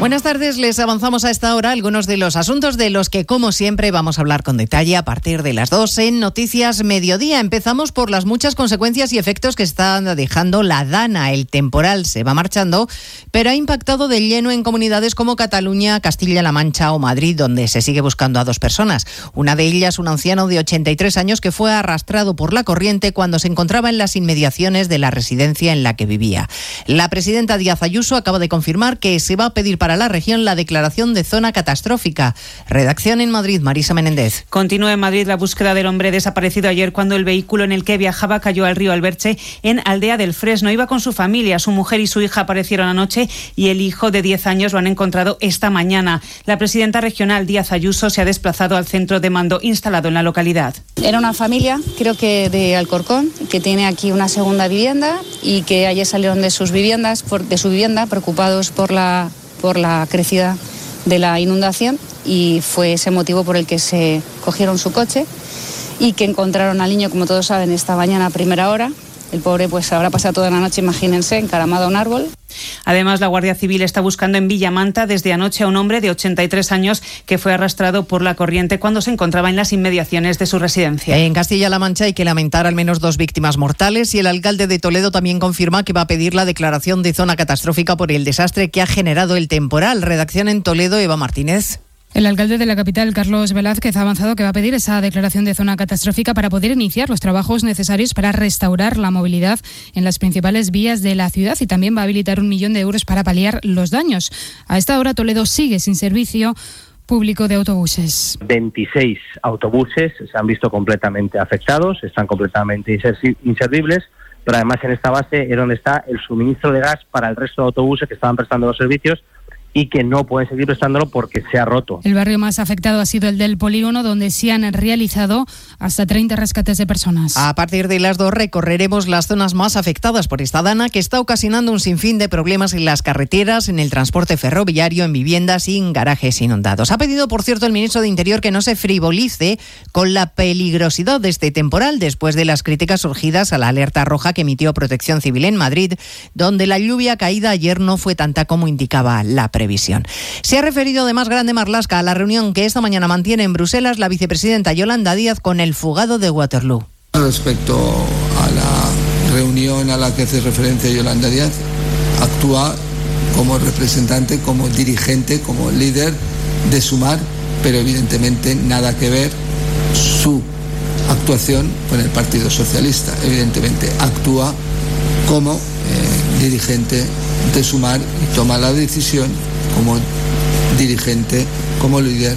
Buenas tardes, les avanzamos a esta hora algunos de los asuntos de los que, como siempre, vamos a hablar con detalle a partir de las 2 en Noticias Mediodía. Empezamos por las muchas consecuencias y efectos que está dejando la Dana. El temporal se va marchando, pero ha impactado de lleno en comunidades como Cataluña, Castilla-La Mancha o Madrid, donde se sigue buscando a dos personas. Una de ellas, un anciano de 83 años que fue arrastrado por la corriente cuando se encontraba en las inmediaciones de la residencia en la que vivía. La presidenta Díaz Ayuso acaba de confirmar que se va a pedir para la región la declaración de zona catastrófica. Redacción en Madrid, Marisa Menéndez. Continúa en Madrid la búsqueda del hombre desaparecido ayer cuando el vehículo en el que viajaba cayó al río Alberche en Aldea del Fresno. Iba con su familia, su mujer y su hija aparecieron anoche y el hijo de 10 años lo han encontrado esta mañana. La presidenta regional Díaz Ayuso se ha desplazado al centro de mando instalado en la localidad. Era una familia, creo que de Alcorcón, que tiene aquí una segunda vivienda y que ayer salieron de sus viviendas, por- de su vivienda, preocupados por la, por la crecida de la inundación y fue ese motivo por el que se cogieron su coche y que encontraron al niño, como todos saben, esta mañana a primera hora. El pobre pues habrá pasado toda la noche, imagínense, encaramado a un árbol. Además, la Guardia Civil está buscando en Villamanta desde anoche a un hombre de 83 años que fue arrastrado por la corriente cuando se encontraba en las inmediaciones de su residencia. En Castilla-La Mancha hay que lamentar al menos dos víctimas mortales y el alcalde de Toledo también confirma que va a pedir la declaración de zona catastrófica por el desastre que ha generado el temporal. Redacción en Toledo, Eva Martínez. El alcalde de la capital, Carlos Velázquez, ha avanzado que va a pedir esa declaración de zona catastrófica para poder iniciar los trabajos necesarios para restaurar la movilidad en las principales vías de la ciudad y también va a habilitar un millón de euros para paliar los daños. A esta hora Toledo sigue sin servicio público de autobuses. 26 autobuses se han visto completamente afectados, están completamente inservibles, pero además en esta base es donde está el suministro de gas para el resto de autobuses que estaban prestando los servicios y que no pueden seguir prestándolo porque se ha roto. El barrio más afectado ha sido el del polígono, donde se han realizado hasta 30 rescates de personas. A partir de las dos recorreremos las zonas más afectadas por esta dana que está ocasionando un sinfín de problemas en las carreteras, en el transporte ferroviario, en viviendas y en garajes inundados. Ha pedido, por cierto, el ministro de Interior que no se frivolice con la peligrosidad de este temporal después de las críticas surgidas a la alerta roja que emitió Protección Civil en Madrid, donde la lluvia caída ayer no fue tanta como indicaba la Se ha referido además Grande Marlasca a la reunión que esta mañana mantiene en Bruselas la vicepresidenta Yolanda Díaz con el fugado de Waterloo. Respecto a la reunión a la que hace referencia Yolanda Díaz, actúa como representante, como dirigente, como líder de Sumar, pero evidentemente nada que ver su actuación con el Partido Socialista. Evidentemente actúa como eh, dirigente de Sumar y toma la decisión como dirigente, como líder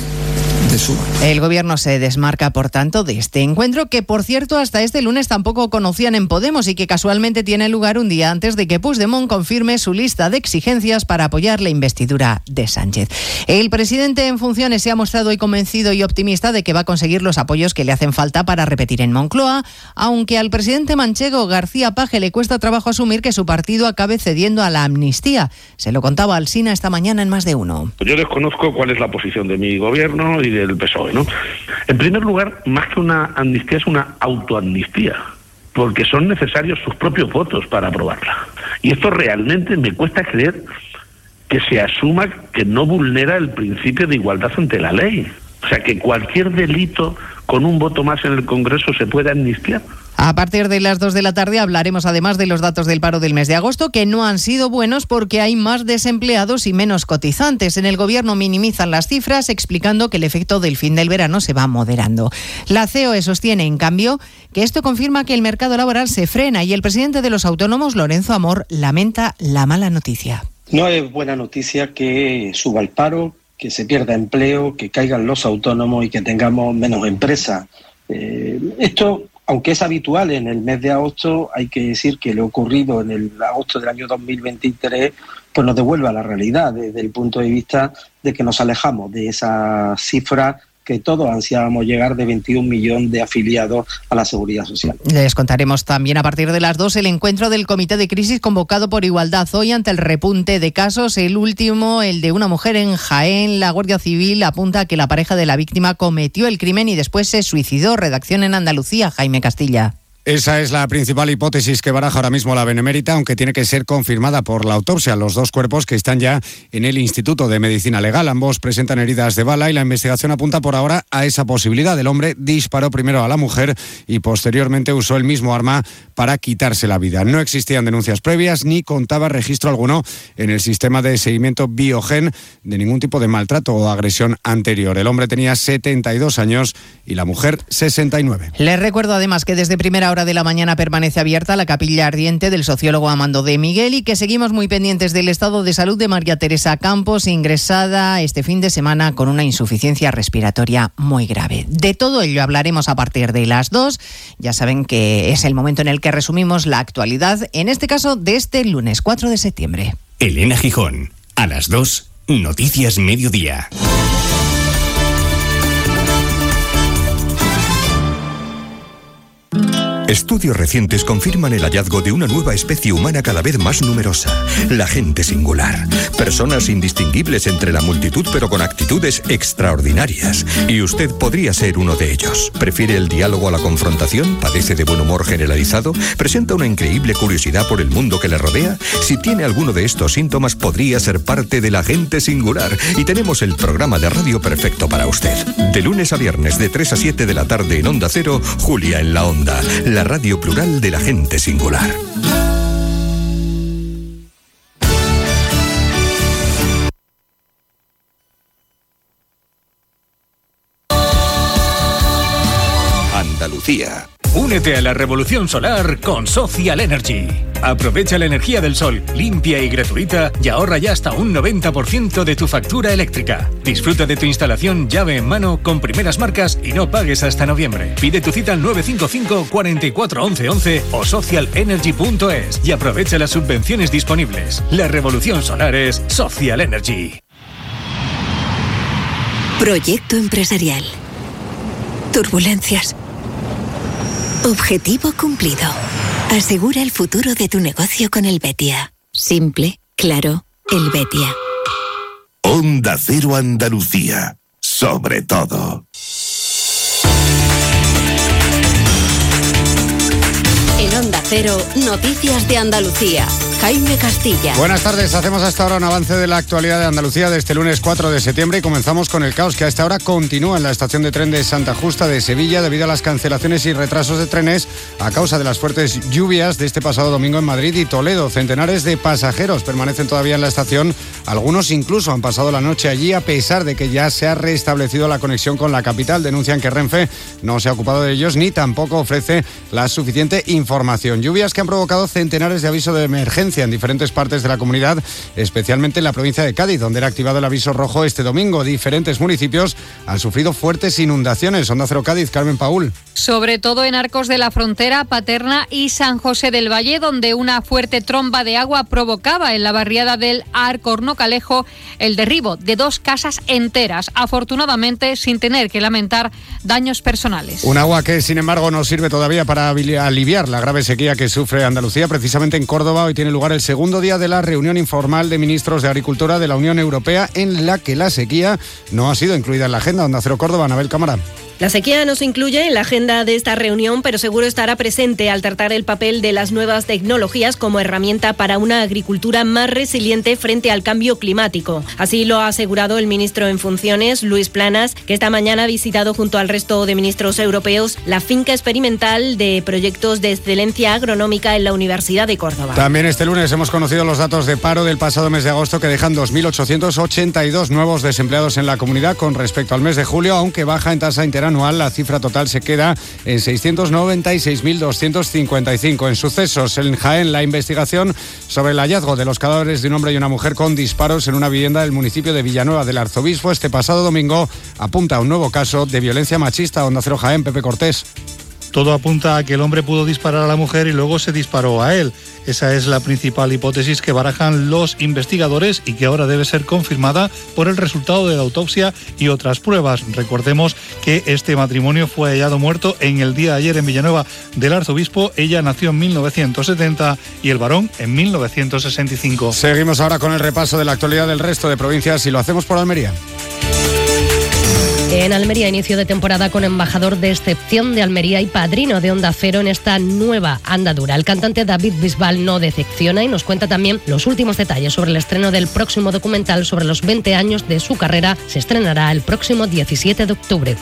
de Sumar. El gobierno se desmarca, por tanto, de este encuentro que, por cierto, hasta este lunes tampoco conocían en Podemos y que casualmente tiene lugar un día antes de que Puigdemont confirme su lista de exigencias para apoyar la investidura de Sánchez. El presidente en funciones se ha mostrado hoy convencido y optimista de que va a conseguir los apoyos que le hacen falta para repetir en Moncloa, aunque al presidente manchego García Paje le cuesta trabajo asumir que su partido acabe cediendo a la amnistía. Se lo contaba Alsina esta mañana en más de uno. Yo desconozco cuál es la posición de mi gobierno y del PSOE, ¿no? En primer lugar, más que una amnistía, es una autoamnistía, porque son necesarios sus propios votos para aprobarla. Y esto realmente me cuesta creer que se asuma que no vulnera el principio de igualdad ante la ley. O sea, que cualquier delito con un voto más en el Congreso se puede amnistiar. A partir de las 2 de la tarde hablaremos además de los datos del paro del mes de agosto, que no han sido buenos porque hay más desempleados y menos cotizantes. En el gobierno minimizan las cifras, explicando que el efecto del fin del verano se va moderando. La COE sostiene, en cambio, que esto confirma que el mercado laboral se frena y el presidente de los autónomos, Lorenzo Amor, lamenta la mala noticia. No es buena noticia que suba el paro, que se pierda empleo, que caigan los autónomos y que tengamos menos empresas. Eh, esto, aunque es habitual en el mes de agosto, hay que decir que lo ocurrido en el agosto del año 2023 pues nos devuelve a la realidad desde el punto de vista de que nos alejamos de esa cifra que todos ansiábamos llegar de 21 millones de afiliados a la seguridad social. Les contaremos también a partir de las dos el encuentro del Comité de Crisis convocado por Igualdad hoy ante el repunte de casos. El último, el de una mujer en Jaén. La Guardia Civil apunta que la pareja de la víctima cometió el crimen y después se suicidó. Redacción en Andalucía, Jaime Castilla. Esa es la principal hipótesis que baraja ahora mismo la Benemérita, aunque tiene que ser confirmada por la autopsia. Los dos cuerpos que están ya en el Instituto de Medicina Legal. Ambos presentan heridas de bala y la investigación apunta por ahora a esa posibilidad. El hombre disparó primero a la mujer y posteriormente usó el mismo arma para quitarse la vida. No existían denuncias previas ni contaba registro alguno en el sistema de seguimiento biogen de ningún tipo de maltrato o agresión anterior. El hombre tenía 72 años y la mujer 69. Les recuerdo además que desde primera hora de la mañana permanece abierta la capilla ardiente del sociólogo Amando de Miguel y que seguimos muy pendientes del estado de salud de María Teresa Campos, ingresada este fin de semana con una insuficiencia respiratoria muy grave. De todo ello hablaremos a partir de las dos. Ya saben que es el momento en el que resumimos la actualidad, en este caso de este lunes 4 de septiembre. Elena Gijón, a las 2, Noticias Mediodía. Estudios recientes confirman el hallazgo de una nueva especie humana cada vez más numerosa, la gente singular. Personas indistinguibles entre la multitud pero con actitudes extraordinarias. Y usted podría ser uno de ellos. ¿Prefiere el diálogo a la confrontación? ¿Padece de buen humor generalizado? ¿Presenta una increíble curiosidad por el mundo que le rodea? Si tiene alguno de estos síntomas podría ser parte de la gente singular. Y tenemos el programa de radio perfecto para usted. De lunes a viernes de 3 a 7 de la tarde en Onda Cero, Julia en la Onda radio plural de la gente singular. Andalucía. Únete a la revolución solar con Social Energy. Aprovecha la energía del sol, limpia y gratuita, y ahorra ya hasta un 90% de tu factura eléctrica. Disfruta de tu instalación llave en mano con primeras marcas y no pagues hasta noviembre. Pide tu cita al 955 44 11 11 o socialenergy.es y aprovecha las subvenciones disponibles. La revolución solar es Social Energy. Proyecto empresarial. Turbulencias. Objetivo cumplido. Asegura el futuro de tu negocio con el Betia. Simple, claro, el Betia. Onda Cero Andalucía. Sobre todo. En Onda Cero, Noticias de Andalucía. Jaime Castilla. Buenas tardes, hacemos hasta ahora un avance de la actualidad de Andalucía de este lunes 4 de septiembre y comenzamos con el caos que a esta hora continúa en la estación de tren de Santa Justa de Sevilla debido a las cancelaciones y retrasos de trenes a causa de las fuertes lluvias de este pasado domingo en Madrid y Toledo. Centenares de pasajeros permanecen todavía en la estación, algunos incluso han pasado la noche allí a pesar de que ya se ha restablecido la conexión con la capital. Denuncian que Renfe no se ha ocupado de ellos ni tampoco ofrece la suficiente información. Lluvias que han provocado centenares de avisos de emergencia en diferentes partes de la comunidad, especialmente en la provincia de Cádiz, donde era activado el aviso rojo este domingo. Diferentes municipios han sufrido fuertes inundaciones. Onda Cero Cádiz, Carmen Paul. Sobre todo en Arcos de la Frontera, Paterna y San José del Valle, donde una fuerte tromba de agua provocaba en la barriada del Arcornocalejo el derribo de dos casas enteras, afortunadamente sin tener que lamentar daños personales. Un agua que, sin embargo, no sirve todavía para aliviar la grave sequía que sufre Andalucía. Precisamente en Córdoba hoy tiene lugar el segundo día de la reunión informal de ministros de Agricultura de la Unión Europea, en la que la sequía no ha sido incluida en la agenda. Onda Cero Córdoba, Anabel Cámara. La sequía no se incluye en la agenda de esta reunión, pero seguro estará presente al tratar el papel de las nuevas tecnologías como herramienta para una agricultura más resiliente frente al cambio climático. Así lo ha asegurado el ministro en funciones, Luis Planas, que esta mañana ha visitado junto al resto de ministros europeos la finca experimental de proyectos de excelencia agronómica en la Universidad de Córdoba. También este lunes hemos conocido los datos de paro del pasado mes de agosto que dejan 2.882 nuevos desempleados en la comunidad con respecto al mes de julio, aunque baja en tasa interanual interanual, la cifra total se queda en 696.255. En sucesos en Jaén, la investigación sobre el hallazgo de los cadáveres de un hombre y una mujer con disparos en una vivienda del municipio de Villanueva del Arzobispo este pasado domingo apunta a un nuevo caso de violencia machista. Onda Cero Jaén, Pepe Cortés. Todo apunta a que el hombre pudo disparar a la mujer y luego se disparó a él. Esa es la principal hipótesis que barajan los investigadores y que ahora debe ser confirmada por el resultado de la autopsia y otras pruebas. Recordemos que este matrimonio fue hallado muerto en el día de ayer en Villanueva del Arzobispo. Ella nació en 1970 y el varón en 1965. Seguimos ahora con el repaso de la actualidad del resto de provincias y lo hacemos por Almería. En Almería, inicio de temporada con embajador de excepción de Almería y padrino de Onda Cero en esta nueva andadura. El cantante David Bisbal no decepciona y nos cuenta también los últimos detalles sobre el estreno del próximo documental sobre los 20 años de su carrera. Se estrenará el próximo 17 de octubre.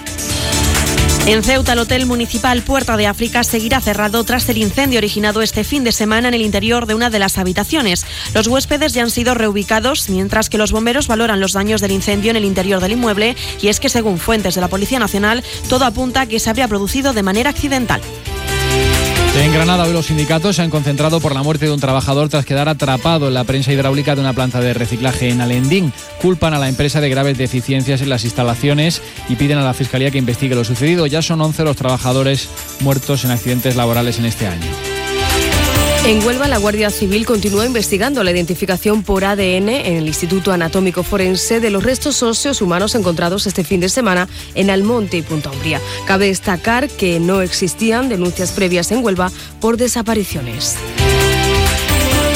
En Ceuta, el Hotel Municipal Puerta de África seguirá cerrado tras el incendio originado este fin de semana en el interior de una de las habitaciones. Los huéspedes ya han sido reubicados, mientras que los bomberos valoran los daños del incendio en el interior del inmueble y es que, según fuentes de la Policía Nacional, todo apunta a que se habría producido de manera accidental. En Granada hoy los sindicatos se han concentrado por la muerte de un trabajador tras quedar atrapado en la prensa hidráulica de una planta de reciclaje en Alendín. Culpan a la empresa de graves deficiencias en las instalaciones y piden a la Fiscalía que investigue lo sucedido. Ya son 11 los trabajadores muertos en accidentes laborales en este año. En Huelva, la Guardia Civil continúa investigando la identificación por ADN en el Instituto Anatómico Forense de los restos óseos humanos encontrados este fin de semana en Almonte y Punta Umbría. Cabe destacar que no existían denuncias previas en Huelva por desapariciones.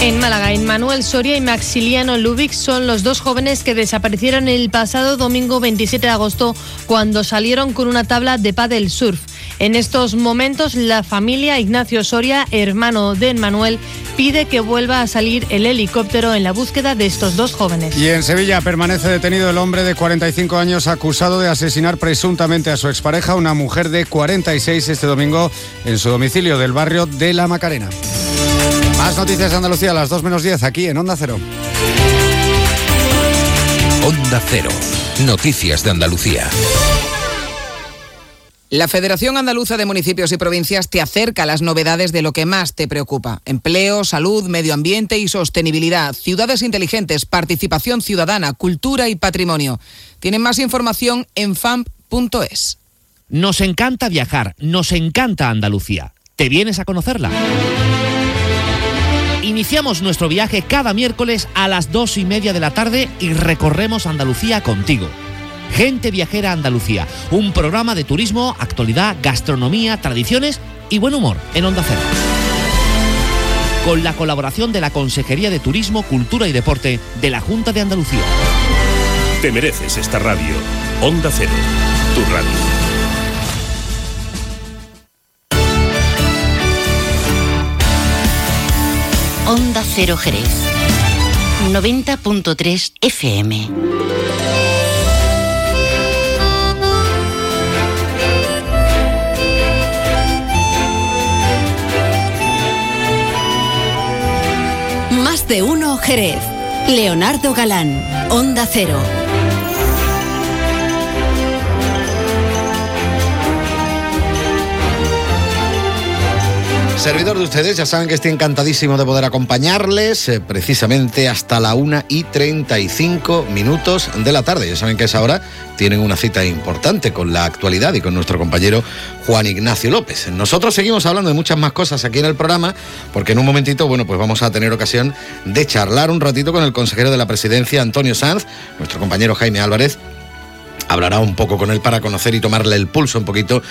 En Málaga, Manuel Soria y Maxiliano Lubic son los dos jóvenes que desaparecieron el pasado domingo 27 de agosto cuando salieron con una tabla de paddle surf. En estos momentos, la familia Ignacio Soria, hermano de Manuel, pide que vuelva a salir el helicóptero en la búsqueda de estos dos jóvenes. Y en Sevilla permanece detenido el hombre de 45 años acusado de asesinar presuntamente a su expareja, una mujer de 46, este domingo en su domicilio del barrio de La Macarena. Más noticias de Andalucía a las 2 menos 10 aquí en Onda Cero. Onda Cero. Noticias de Andalucía. La Federación Andaluza de Municipios y Provincias te acerca a las novedades de lo que más te preocupa. Empleo, salud, medio ambiente y sostenibilidad, ciudades inteligentes, participación ciudadana, cultura y patrimonio. Tienen más información en famp.es. Nos encanta viajar, nos encanta Andalucía. ¿Te vienes a conocerla? Iniciamos nuestro viaje cada miércoles a las dos y media de la tarde y recorremos Andalucía contigo. Gente Viajera Andalucía, un programa de turismo, actualidad, gastronomía, tradiciones y buen humor en Onda Cero. Con la colaboración de la Consejería de Turismo, Cultura y Deporte de la Junta de Andalucía. Te mereces esta radio. Onda Cero, tu radio. Onda Cero Jerez. 90.3 FM. Jerez. Leonardo Galán, Onda Cero. Servidor de ustedes, ya saben que estoy encantadísimo de poder acompañarles eh, precisamente hasta la 1 y 35 minutos de la tarde. Ya saben que a esa hora tienen una cita importante con la actualidad y con nuestro compañero Juan Ignacio López. Nosotros seguimos hablando de muchas más cosas aquí en el programa, porque en un momentito, bueno, pues vamos a tener ocasión de charlar un ratito con el consejero de la presidencia, Antonio Sanz, nuestro compañero Jaime Álvarez hablará un poco con él para conocer y tomarle el pulso un poquito.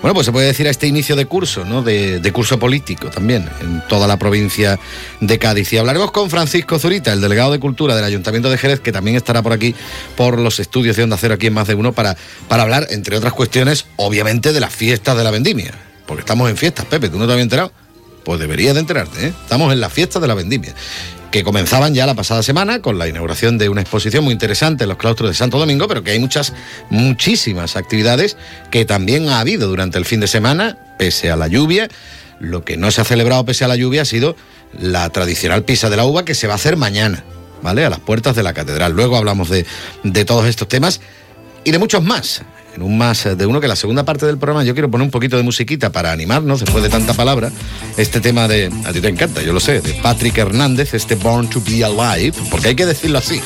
Bueno, pues se puede decir a este inicio de curso, ¿no? De, curso político también, en toda la provincia de Cádiz. Y hablaremos con Francisco Zurita, el delegado de Cultura del Ayuntamiento de Jerez, que también estará por aquí por los estudios de Onda Cero aquí en Más de Uno, para, para hablar, entre otras cuestiones, obviamente, de las fiestas de la vendimia. Porque estamos en fiestas, Pepe, ¿tú no te habías enterado? Pues deberías de enterarte, ¿eh? Estamos en las fiestas de la vendimia que comenzaban ya la pasada semana con la inauguración de una exposición muy interesante en los claustros de Santo Domingo, pero que hay muchas, muchísimas actividades que también ha habido durante el fin de semana, pese a la lluvia. Lo que no se ha celebrado pese a la lluvia ha sido la tradicional pisa de la uva que se va a hacer mañana, ¿vale? A las puertas de la catedral. Luego hablamos de, de todos estos temas y de muchos más en un más de uno, que la segunda parte del programa yo quiero poner un poquito de musiquita para animarnos después de tanta palabra. Este tema de, a ti te encanta, yo lo sé, de Patrick Hernández, este Born to be Alive, porque hay que decirlo así,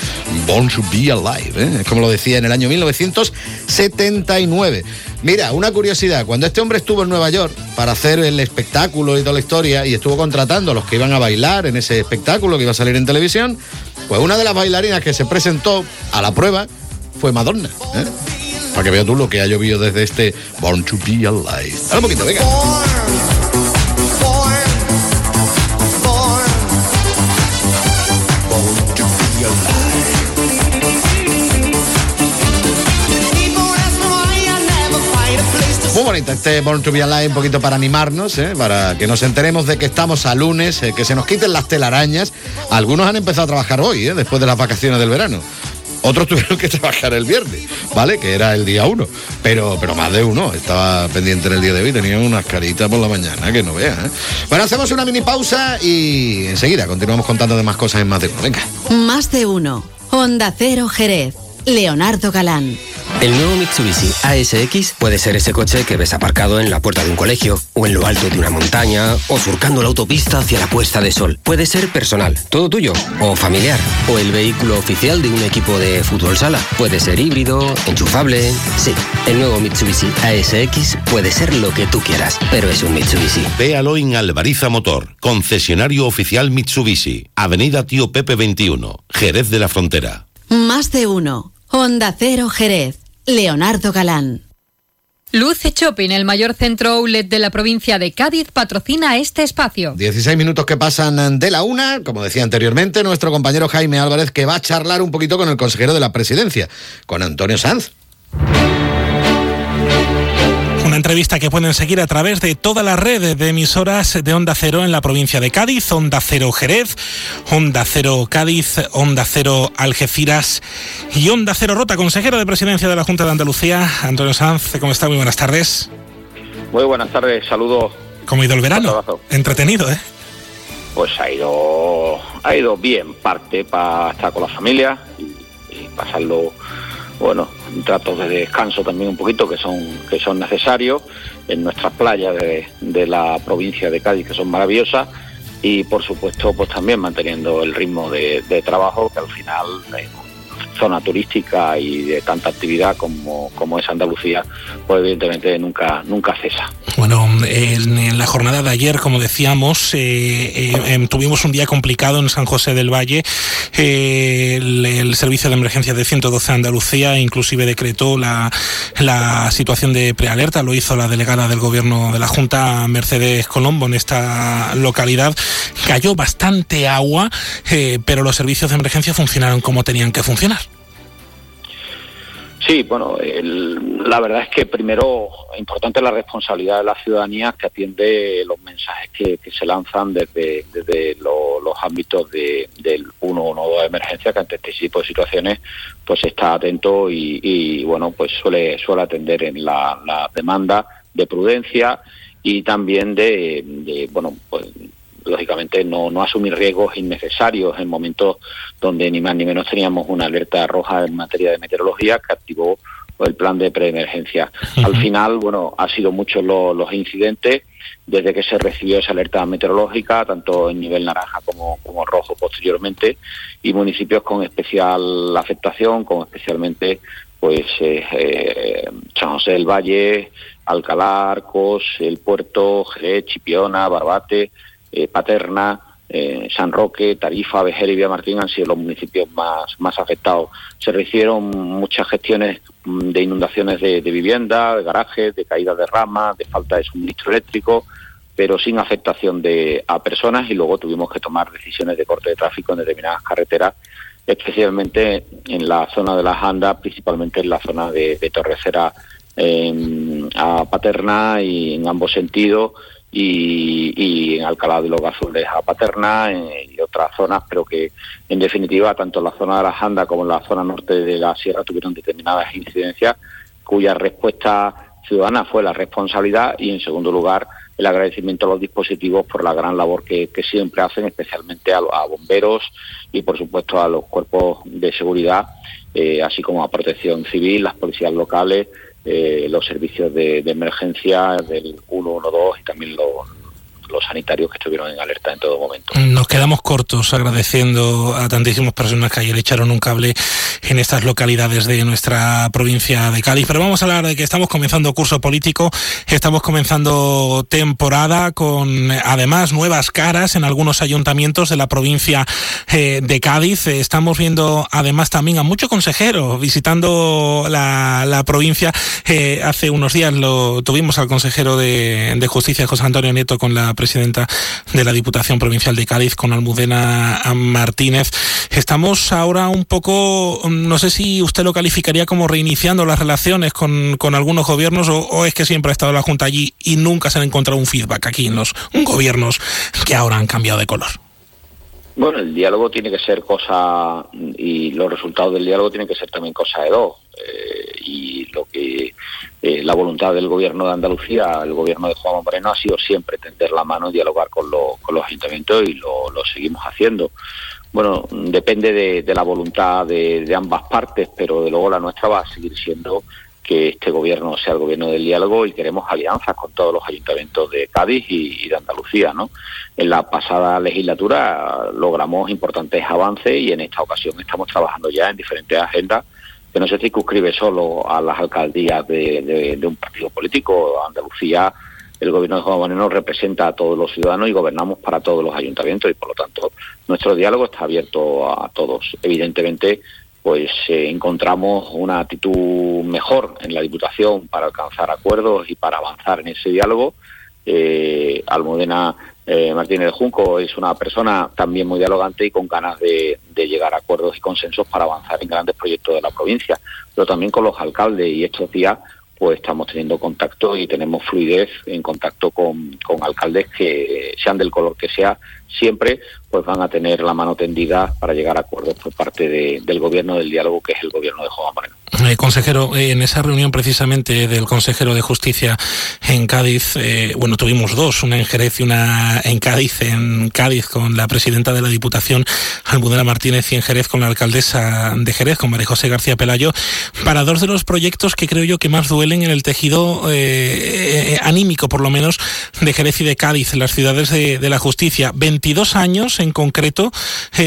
Born to be Alive, ¿eh? es como lo decía en el año 1979. Mira, una curiosidad, cuando este hombre estuvo en Nueva York para hacer el espectáculo y toda la historia y estuvo contratando a los que iban a bailar en ese espectáculo que iba a salir en televisión, pues una de las bailarinas que se presentó a la prueba fue Madonna. ¿eh? Para que veas tú lo que ha llovido desde este Born to be Alive. Dale un poquito, venga. Muy bonita este Born to be Alive, un poquito para animarnos, ¿eh? para que nos enteremos de que estamos a lunes, eh, que se nos quiten las telarañas. Algunos han empezado a trabajar hoy, ¿eh? después de las vacaciones del verano. Otros tuvieron que trabajar el viernes, ¿vale? Que era el día uno. Pero, pero más de uno estaba pendiente en el día de hoy. Tenían unas caritas por la mañana, que no vean. ¿eh? Bueno, hacemos una mini pausa y enseguida continuamos contando de más cosas en más de uno. Venga. Más de uno. Honda Cero Jerez. Leonardo Galán. El nuevo Mitsubishi ASX puede ser ese coche que ves aparcado en la puerta de un colegio, o en lo alto de una montaña, o surcando la autopista hacia la puesta de sol. Puede ser personal, todo tuyo, o familiar, o el vehículo oficial de un equipo de fútbol sala. Puede ser híbrido, enchufable. Sí, el nuevo Mitsubishi ASX puede ser lo que tú quieras, pero es un Mitsubishi. Véalo en Alvariza Motor, concesionario oficial Mitsubishi, Avenida Tío Pepe 21, Jerez de la Frontera. Más de uno. Honda Cero Jerez. Leonardo Galán. Luce Shopping, el mayor centro outlet de la provincia de Cádiz, patrocina este espacio. 16 minutos que pasan de la una, como decía anteriormente, nuestro compañero Jaime Álvarez, que va a charlar un poquito con el consejero de la presidencia, con Antonio Sanz. Una entrevista que pueden seguir a través de toda la red de emisoras de Onda Cero en la provincia de Cádiz, Onda Cero Jerez, Onda Cero Cádiz, Onda Cero Algeciras y Onda Cero Rota. Consejero de Presidencia de la Junta de Andalucía, Antonio Sanz, ¿cómo está? Muy buenas tardes. Muy buenas tardes, saludos. ¿Cómo ha ido el verano? Entretenido, ¿eh? Pues ha ido, ha ido bien, parte para estar con la familia y, y pasarlo bueno, tratos de descanso también un poquito que son, que son necesarios en nuestras playas de, la provincia de Cádiz, que son maravillosas, y por supuesto pues también manteniendo el ritmo de, de trabajo que al final eh, zona turística y de tanta actividad como, como es Andalucía, pues evidentemente nunca, nunca cesa. Bueno, en, la jornada de ayer, como decíamos, eh, eh, tuvimos un día complicado en San José del Valle. Eh, el, el, servicio de emergencia de 112 Andalucía inclusive decretó la, la situación de prealerta, lo hizo la delegada del gobierno de la Junta, Mercedes Colombo, en esta localidad. Cayó bastante agua, pero los servicios de emergencia funcionaron como tenían que funcionar. Sí, bueno, el, la verdad es que primero importante la responsabilidad de la ciudadanía que atiende los mensajes que, que se lanzan desde, desde lo, los ámbitos de, del 112 de emergencia, que ante este tipo de situaciones pues está atento y, y bueno, pues suele, suele atender en la, la demanda de prudencia y también de, de bueno, pues lógicamente no, no asumir riesgos innecesarios en momentos donde ni más ni menos teníamos una alerta roja en materia de meteorología que activó el plan de preemergencia. Uh -huh. Al final, bueno, ha sido muchos los, los incidentes desde que se recibió esa alerta meteorológica, tanto en nivel naranja como, como rojo posteriormente, y municipios con especial afectación, con especialmente pues eh, eh, San José del Valle, Alcalá, Arcos, el Puerto, Jerez, Chipiona, Barbate, eh, Paterna, eh, San Roque, Tarifa, Vejer y Villamartín han sido los municipios más, más afectados. Se recibieron muchas gestiones de inundaciones de, de vivienda, de garajes, de caída de ramas, de falta de suministro eléctrico, pero sin afectación de, a personas y luego tuvimos que tomar decisiones de corte de tráfico en determinadas carreteras, especialmente en la zona de las Andas, principalmente en la zona de, de Torrecera a Paterna y en ambos sentidos y, y, en Alcalá de los Azules a Paterna eh, y otras zonas, pero que en definitiva tanto en la zona de la Janda como en la zona norte de la Sierra tuvieron determinadas incidencias cuya respuesta ciudadana fue la responsabilidad y en segundo lugar el agradecimiento a los dispositivos por la gran labor que, que siempre hacen, especialmente a, a, bomberos y por supuesto a los cuerpos de seguridad, eh, así como a protección civil, las policías locales los servicios de, de emergencia del 112 y también los los sanitarios que estuvieron en alerta en todo momento. Nos quedamos cortos agradeciendo a tantísimas personas que ayer echaron un cable en estas localidades de nuestra provincia de Cádiz. Pero vamos a hablar de que estamos comenzando curso político, estamos comenzando temporada con además nuevas caras en algunos ayuntamientos de la provincia eh, de Cádiz. Estamos viendo además también a muchos consejeros visitando la, provincia. Eh, hace unos días lo tuvimos al consejero de, de Justicia, José Antonio Nieto, con la presidenta de la Diputación Provincial de Cádiz, con Almudena Martínez. Estamos ahora un poco, no sé si usted lo calificaría como reiniciando las relaciones con, con algunos gobiernos o, es que siempre ha estado la Junta allí y nunca se ha encontrado un feedback aquí en los gobiernos que ahora han cambiado de color. Bueno, el diálogo tiene que ser cosa, y los resultados del diálogo tienen que ser también cosa de dos. Eh, y lo que eh, la voluntad del gobierno de Andalucía, el gobierno de Juan Moreno, ha sido siempre tender la mano y dialogar con, con los ayuntamientos y lo, seguimos haciendo. Bueno, depende de, la voluntad de, ambas partes, pero de luego la nuestra va a seguir siendo que este gobierno sea el gobierno del diálogo y queremos alianzas con todos los ayuntamientos de Cádiz y, de Andalucía. ¿no? En la pasada legislatura logramos importantes avances y en esta ocasión estamos trabajando ya en diferentes agendas que no se circunscribe solo a las alcaldías de, un partido político. Andalucía, el gobierno de Juan Moreno representa a todos los ciudadanos y gobernamos para todos los ayuntamientos y por lo tanto nuestro diálogo está abierto a todos. Evidentemente, pues eh, encontramos una actitud mejor en la Diputación para alcanzar acuerdos y para avanzar en ese diálogo. Eh, Almudena eh, Martínez Junco es una persona también muy dialogante y con ganas de, llegar a acuerdos y consensos para avanzar en grandes proyectos de la provincia, pero también con los alcaldes y estos días pues estamos teniendo contacto y tenemos fluidez en contacto con, con alcaldes que sean del color que sea, siempre pues van a tener la mano tendida para llegar a acuerdos por parte del gobierno del diálogo que es el gobierno de Juan Moreno. Eh, consejero, eh, en esa reunión precisamente del consejero de Justicia en Cádiz, eh, bueno, tuvimos dos, una en Jerez y una en Cádiz, en Cádiz con la presidenta de la Diputación, Almudena Martínez, y en Jerez con la alcaldesa de Jerez, con María José García Pelayo, para dos de los proyectos que creo yo que más duelen en el tejido anímico, por lo menos, de Jerez y de Cádiz, en las ciudades de, de la justicia. 22 años en concreto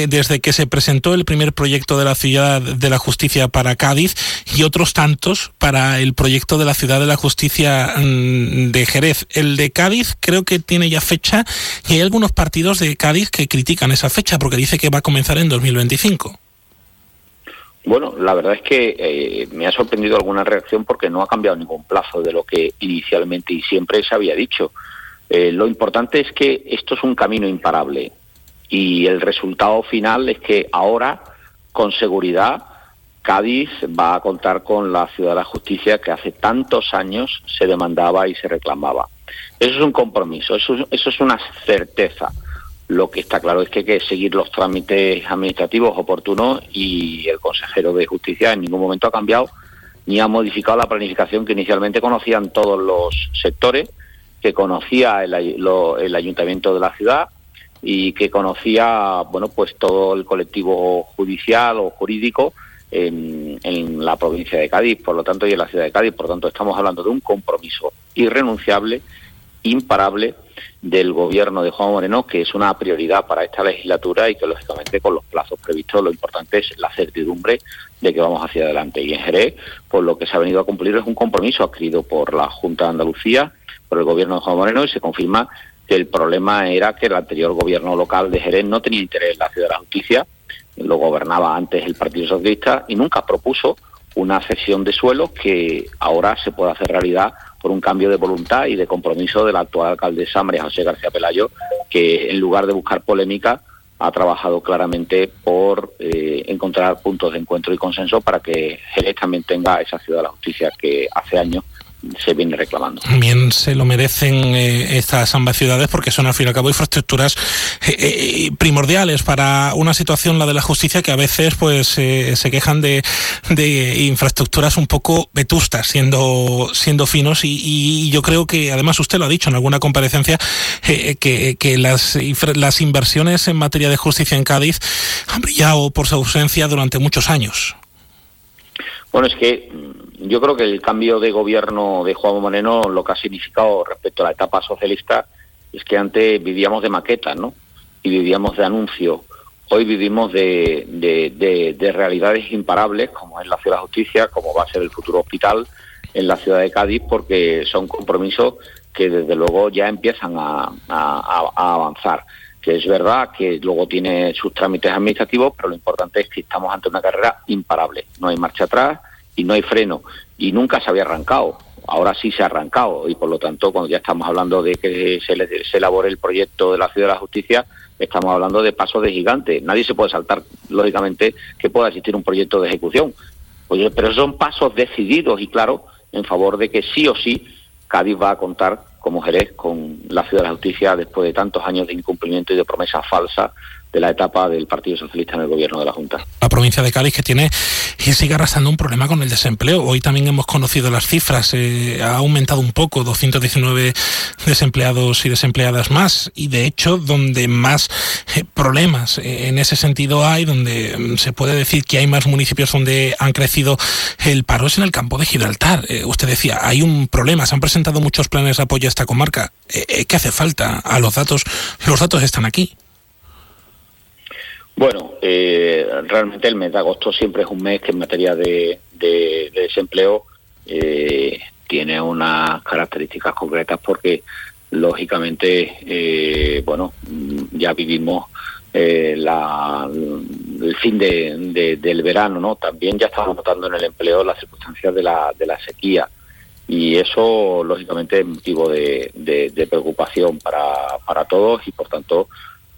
desde que se presentó el primer proyecto de la ciudad de la justicia para Cádiz y otros tantos para el proyecto de la Ciudad de la Justicia mm, de Jerez. El de Cádiz creo que tiene ya fecha y hay algunos partidos de Cádiz que critican esa fecha porque dice que va a comenzar en 2025. Bueno, la verdad es que eh, me ha sorprendido alguna reacción porque no ha cambiado ningún plazo de lo que inicialmente y siempre se había dicho. Eh, lo importante es que esto es un camino imparable y el resultado final es que ahora, con seguridad, Cádiz va a contar con la Ciudad de la Justicia que hace tantos años se demandaba y se reclamaba. Eso es un compromiso, eso, eso es una certeza. Lo que está claro es que hay que seguir los trámites administrativos oportunos y el consejero de Justicia en ningún momento ha cambiado ni ha modificado la planificación que inicialmente conocían todos los sectores, que conocía el, el ayuntamiento de la ciudad y que conocía bueno pues todo el colectivo judicial o jurídico en, la provincia de Cádiz, por lo tanto, y en la ciudad de Cádiz. Por lo tanto, estamos hablando de un compromiso irrenunciable, imparable, del gobierno de Juan Moreno, que es una prioridad para esta legislatura y que, lógicamente, con los plazos previstos, lo importante es la certidumbre de que vamos hacia adelante. Y en Jerez, por lo que se ha venido a cumplir es un compromiso adquirido por la Junta de Andalucía, por el gobierno de Juan Moreno, y se confirma el problema era que el anterior gobierno local de Jerez no tenía interés en la ciudad de la justicia lo gobernaba antes el Partido Socialista y nunca propuso una cesión de suelo que ahora se puede hacer realidad por un cambio de voluntad y de compromiso de la actual alcaldesa María José García Pelayo, que en lugar de buscar polémica ha trabajado claramente por eh, encontrar puntos de encuentro y consenso para que Jerez también tenga esa ciudad de la justicia que hace años se viene reclamando. Bien se lo merecen eh, estas ambas ciudades porque son al fin y al cabo infraestructuras eh, eh, primordiales para una situación, la de la justicia, que a veces pues se quejan de, de, infraestructuras un poco vetustas, siendo, siendo finos y, yo creo que además usted lo ha dicho en alguna comparecencia que, que las, las inversiones en materia de justicia en Cádiz han brillado por su ausencia durante muchos años. Bueno, es que mm, yo creo que el cambio de gobierno de Juan Moreno lo que ha significado respecto a la etapa socialista es que antes vivíamos de maquetas, ¿no? Y vivíamos de anuncios. Hoy vivimos de, de, de, realidades imparables, como es la Ciudad de Justicia, como va a ser el futuro hospital en la ciudad de Cádiz, porque son compromisos que desde luego ya empiezan a avanzar es verdad que luego tiene sus trámites administrativos, pero lo importante es que estamos ante una carrera imparable. No hay marcha atrás y no hay freno. Y nunca se había arrancado. Ahora sí se ha arrancado y por lo tanto cuando ya estamos hablando de que se, se elabore el proyecto de la Ciudad de la Justicia, estamos hablando de pasos de gigante. Nadie se puede saltar, lógicamente, que pueda existir un proyecto de ejecución. Oye, pero son pasos decididos y claros en favor de que sí o sí Cádiz va a contar como Jerez con la Ciudad de la Justicia después de tantos años de incumplimiento y de promesas falsas de la etapa del Partido Socialista en el gobierno de la Junta. La provincia de Cádiz que tiene y sigue arrastrando un problema con el desempleo. Hoy también hemos conocido las cifras, eh, ha aumentado un poco, 219 desempleados y desempleadas más, y de hecho donde más eh, problemas eh, en ese sentido hay, donde mm, se puede decir que hay más municipios donde han crecido el paro es en el campo de Gibraltar. usted decía, hay un problema, se han presentado muchos planes de apoyo a esta comarca. ¿Qué hace falta? A los datos, los datos están aquí. Bueno, eh, realmente el mes de agosto siempre es un mes que en materia de, desempleo eh, tiene unas características concretas porque lógicamente, eh, bueno, ya vivimos la, el fin de, del verano, ¿no? También ya estamos notando en el empleo las circunstancias de la, de la sequía y eso lógicamente es motivo de, preocupación para todos y por tanto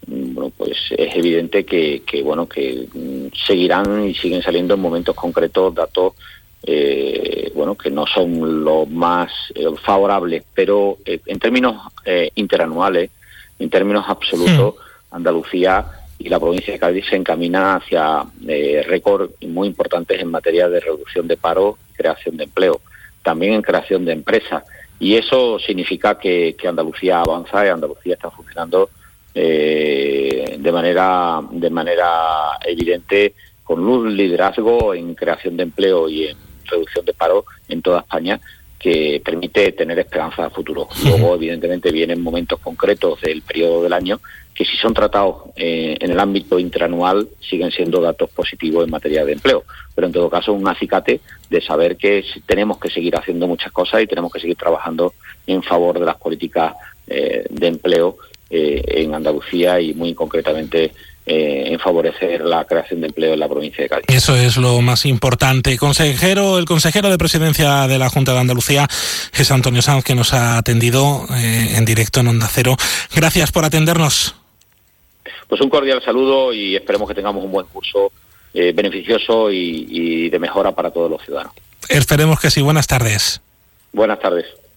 bueno, pues es evidente que, bueno que mm, seguirán y siguen saliendo en momentos concretos datos eh, bueno que no son los más eh, favorables, pero eh, en términos interanuales, en términos absolutos, hmm. Andalucía y la provincia de Cádiz se encamina hacia récords muy importantes en materia de reducción de paro y creación de empleo, también en creación de empresas. Y eso significa que, que Andalucía avanza y Andalucía está funcionando eh, de manera de manera evidente con un liderazgo en creación de empleo y en reducción de paro en toda España que permite tener esperanza a futuro. Luego, evidentemente, vienen momentos concretos del periodo del año que si son tratados eh, en el ámbito interanual siguen siendo datos positivos en materia de empleo. Pero en todo caso, un acicate de saber que tenemos que seguir haciendo muchas cosas y tenemos que seguir trabajando en favor de las políticas eh, de empleo eh, en Andalucía y muy concretamente eh, en favorecer la creación de empleo en la provincia de Cádiz. Eso es lo más importante. Consejero, el consejero de presidencia de la Junta de Andalucía es Antonio Sanz, que nos ha atendido eh, en directo en Onda Cero. Gracias por atendernos. Pues un cordial saludo y esperemos que tengamos un buen curso beneficioso y de mejora para todos los ciudadanos. Esperemos que sí. Buenas tardes. Buenas tardes.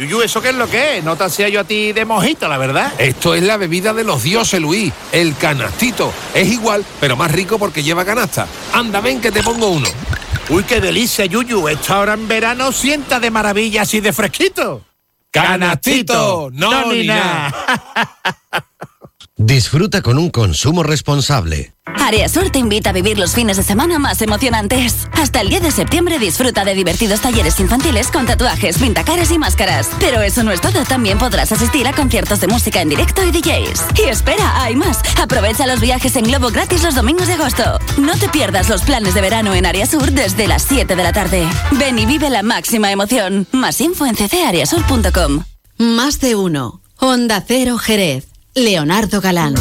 Yuyu, ¿eso qué es lo que es? No te hacía yo a ti de mojito, la verdad. Esto es la bebida de los dioses, Luis. El canastito. Es igual, pero más rico porque lleva canasta. Anda, ven que te pongo uno. Uy, qué delicia, Yuyu. Esto ahora en verano sienta de maravilla así de fresquito. ¡Canastito! No, ni nada. Disfruta con un consumo responsable. Sur te invita a vivir los fines de semana más emocionantes. Hasta el 10 de septiembre disfruta de divertidos talleres infantiles con tatuajes, pintacaras y máscaras. Pero eso no es todo, también podrás asistir a conciertos de música en directo y DJs. Y espera, hay más. Aprovecha los viajes en globo gratis los domingos de agosto. No te pierdas los planes de verano en Sur desde las 7 de la tarde. Ven y vive la máxima emoción. Más info en ccariasur.com. Más de uno. Honda Cero Jerez. Leonardo Galán.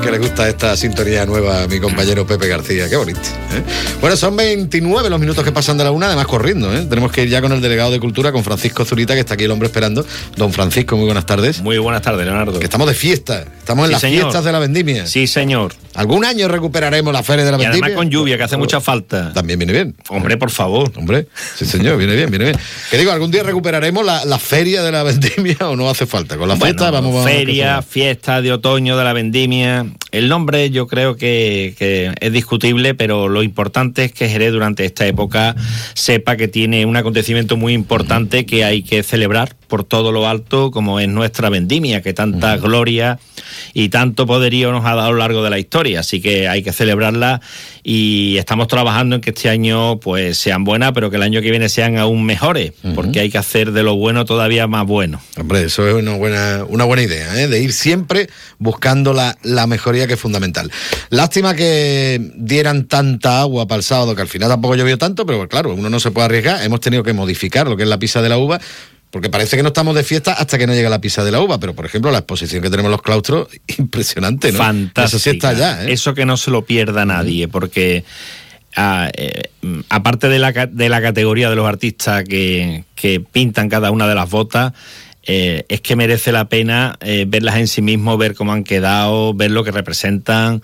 Que le gusta esta sintonía nueva a mi compañero Pepe García, qué bonito. ¿eh? Bueno, son 29 los minutos que pasan de la una, además corriendo. ¿eh? Tenemos que ir ya con el delegado de Cultura, con Francisco Zurita, que está aquí el hombre esperando. Don Francisco, muy buenas tardes. Muy buenas tardes, Leonardo. Que estamos de fiesta, estamos en Sí, las señor. fiestas de la vendimia. Sí, señor. ¿Algún año recuperaremos la feria de la Y vendimia? además con lluvia, que hace mucha falta. También viene bien. Hombre, por favor. Hombre, sí señor, viene bien, viene bien. Que digo, ¿algún día recuperaremos la, la feria de la vendimia o no hace falta? Con la Bueno, fiesta vamos, vamos feria, fiesta de otoño de la vendimia. El nombre yo creo que, que es discutible, pero lo importante es que Jerez durante esta época sepa que tiene un acontecimiento muy importante que hay que celebrar por todo lo alto, como es nuestra vendimia, que tanta gloria y tanto poderío nos ha dado a lo largo de la historia. Así que hay que celebrarla y estamos trabajando en que este año pues sean buenas, pero que el año que viene sean aún mejores, porque hay que hacer de lo bueno todavía más bueno. Hombre, eso es una buena, una buena idea, ¿eh? de ir siempre buscando la, la mejoría que es fundamental. Lástima que dieran tanta agua para el sábado, que al final tampoco llovió tanto, pero claro, uno no se puede arriesgar. Hemos tenido que modificar lo que es la pisa de la uva. Porque parece que no estamos de fiesta hasta que no llega la pisa de la uva, pero por ejemplo la exposición que tenemos en los claustros, impresionante, ¿no? Fantástica. Eso sí está allá, ¿eh? Eso que no se lo pierda nadie, porque ah, eh, aparte de la, de la categoría de los artistas que, que pintan cada una de las botas, eh, es que merece la pena eh, verlas en sí mismo, ver cómo han quedado, ver lo que representan,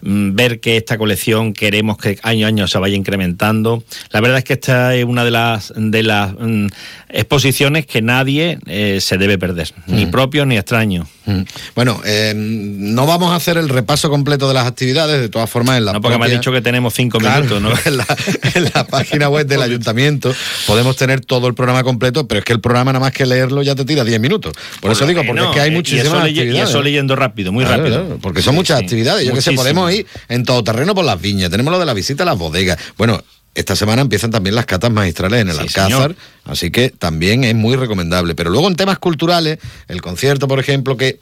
ver que esta colección queremos que año a año se vaya incrementando. La verdad es que esta es una de las, de las mm, exposiciones que nadie eh, se debe perder, ni Mm. propio ni extraño. Mm. Bueno, eh, no vamos a hacer el repaso completo de las actividades, de todas formas en la No, porque me has dicho que tenemos cinco Claro, minutos, ¿no? En la, en la página web del ayuntamiento podemos tener todo el programa completo, pero es que el programa nada más que leerlo ya te tira 10 minutos. Por, eso digo, porque es que hay y muchísimas eso leye- actividades. Y eso leyendo rápido, muy Claro, rápido. claro, porque son muchas Sí, actividades. Yo que sé, podemos ir en todo terreno por las viñas. Tenemos lo de la visita a las bodegas. Bueno, esta semana empiezan también las catas magistrales en el Sí, Alcázar, señor. así que también es muy recomendable. Pero luego en temas culturales, el concierto, por ejemplo, que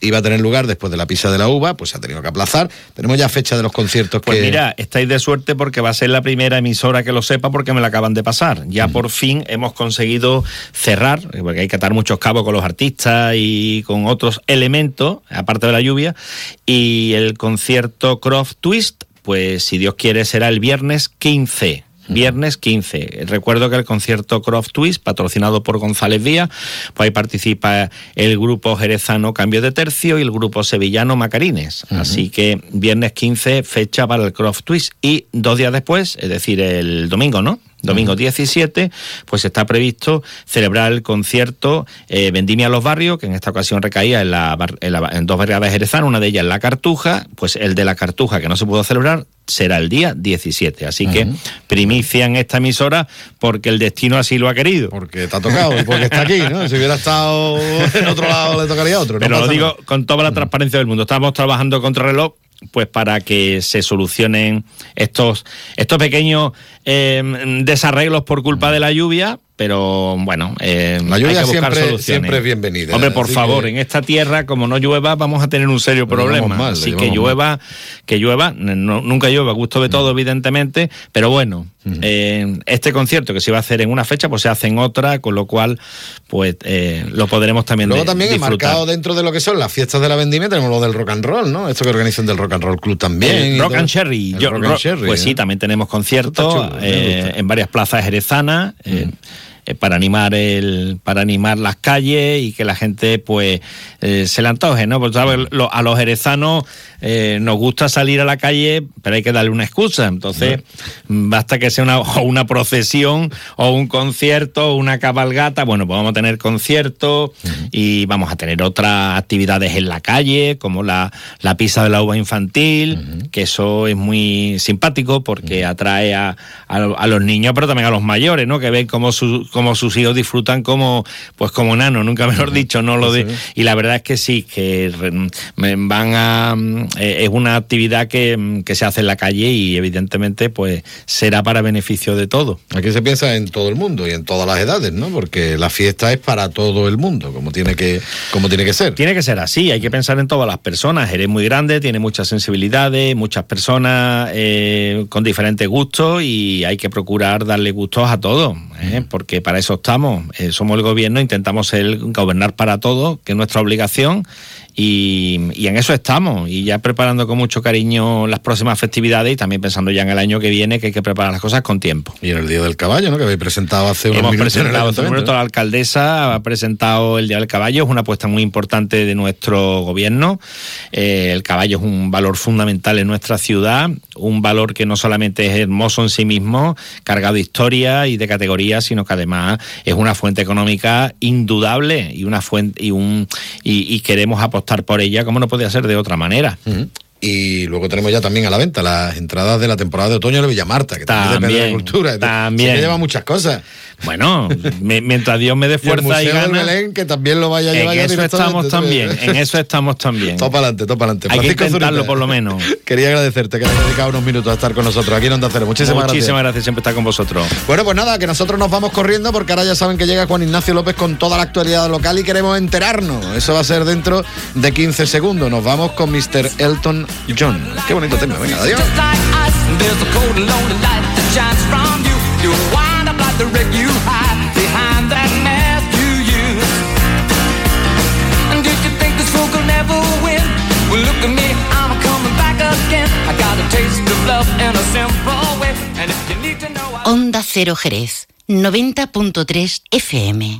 iba a tener lugar después de la pisa de la uva, pues se ha tenido que aplazar. Tenemos ya fecha de los conciertos Pues que... mira, estáis de suerte porque va a ser la primera emisora que lo sepa porque me la acaban de pasar. Ya por fin hemos conseguido cerrar, eh, porque hay que atar muchos cabos con los artistas y con otros elementos, aparte de la lluvia, y el concierto Croft Twist, pues si Dios quiere será el viernes 15. Viernes 15. Recuerdo que el concierto Croft Twist, patrocinado por González Vía, pues ahí participa el grupo jerezano Cambio de Tercio y el grupo sevillano Macarines. Así que viernes 15, fecha para el Croft Twist. Y dos días después, es decir, el domingo, ¿no? Domingo 17, pues está previsto celebrar el concierto eh, Vendimia a los Barrios, que en esta ocasión recaía en, la, en, la- en dos barriadas jerezanas, una de ellas en La Cartuja, pues el de La Cartuja, que no se pudo celebrar, será el día 17. Así que primicia en esta emisora porque el destino así lo ha querido. Porque ha tocado y porque está aquí, ¿no? Si hubiera estado en otro lado le tocaría a otro. no Pero lo digo nada. con toda la transparencia del mundo. Estamos trabajando contra reloj pues para que se solucionen estos, estos pequeños eh, desarreglos por culpa de la lluvia, pero bueno, eh, La lluvia hay que buscar siempre- soluciones. siempre es bienvenida, Hombre, por así favor, que- en esta tierra, como no llueva, vamos a tener un serio problema. mal, Así que llueva, que llueva, no- nunca llueva, gusto de todo, evidentemente, pero bueno, eh, este concierto que se iba a hacer en una fecha, pues se hace en otra, con lo cual, pues eh, lo podremos también Luego de- también disfrutar. enmarcado dentro de lo que son las fiestas de la vendimia tenemos lo del rock and roll, ¿no? Esto que organizan del Rock and Roll Club también. Rock and Cherry. Yo- Rock ro- and Cherry, pues ¿eh? sí, también tenemos conciertos chulo, eh, en varias plazas jerezanas. eh, eh, para animar el para animar las calles y que la gente pues eh, se le antoje no. Lo- a los jerezanos eh, nos gusta salir a la calle pero hay que darle una excusa. Entonces basta que sea una, o una procesión o un concierto o una cabalgata. Bueno pues vamos a tener conciertos y vamos a tener otras actividades en la calle como la, la pizza de la uva infantil que eso es muy simpático porque atrae a, a, a los niños pero también a los mayores no que ven cómo, su- cómo sus hijos disfrutan como pues como nano nunca mejor dicho no lo de y la verdad es que sí que van a es una actividad que, mm, que se hace en la calle y evidentemente pues será para beneficio de todo Aquí se piensa en todo el mundo y en todas las edades, ¿no? Porque la fiesta es para todo el mundo, como tiene que, como tiene que ser. Tiene que ser así, hay que pensar en todas las personas. Eres muy grande, tiene muchas sensibilidades, muchas personas eh, con diferentes gustos y hay que procurar darle gustos a todos, ¿eh? porque para eso estamos. Eh, somos el gobierno, intentamos ser, gobernar para todos, que es nuestra obligación. Y, y en eso estamos y ya preparando con mucho cariño las próximas festividades y también pensando ya en el año que viene que hay que preparar las cosas con tiempo. Y en el Día del Caballo, ¿no? Que habéis presentado hace unos Hemos minutos presentado, hace un minuto la alcaldesa ha presentado el Día del Caballo, es una apuesta muy importante de nuestro gobierno. Eh, el caballo es un valor fundamental en nuestra ciudad, un valor que no solamente es hermoso en sí mismo, cargado de historia y de categoría, sino que además es una fuente económica indudable y una fuente y un y, y queremos apostar por ella como no podía ser de otra manera. Y luego tenemos ya también a la venta las entradas de la temporada de otoño de Villamarta, que también, depende de cultura. también. Que lleva muchas cosas. Bueno, mientras Dios me dé Y el fuerza y, del ganas. Belén, que también lo vaya a llevar En eso estamos también, en eso estamos también. Topa adelante, topa adelante. Hay que Francisco intentarlo Zurita, por lo menos. Quería agradecerte que hayas dedicado unos minutos a estar con nosotros aquí en Onda Cero. Muchísimas, Muchísimas gracias. gracias, siempre estar con vosotros. Bueno, pues nada, que nosotros nos vamos corriendo porque ahora ya saben que llega Juan Ignacio López con toda la actualidad local y queremos enterarnos. Eso va a ser dentro de 15 segundos. Nos vamos con Mr. Elton John. Qué bonito tema, venga, adiós. Just like ice, there's a cold and lonely light that shines from you. You wind up like the wreck you hide behind that mask you use. And did you think this fool could never win? Well, look at me, I'm coming back again. I got a taste of love in a simple way. And if you need to know, I Onda Cero Jerez, 90.3 FM.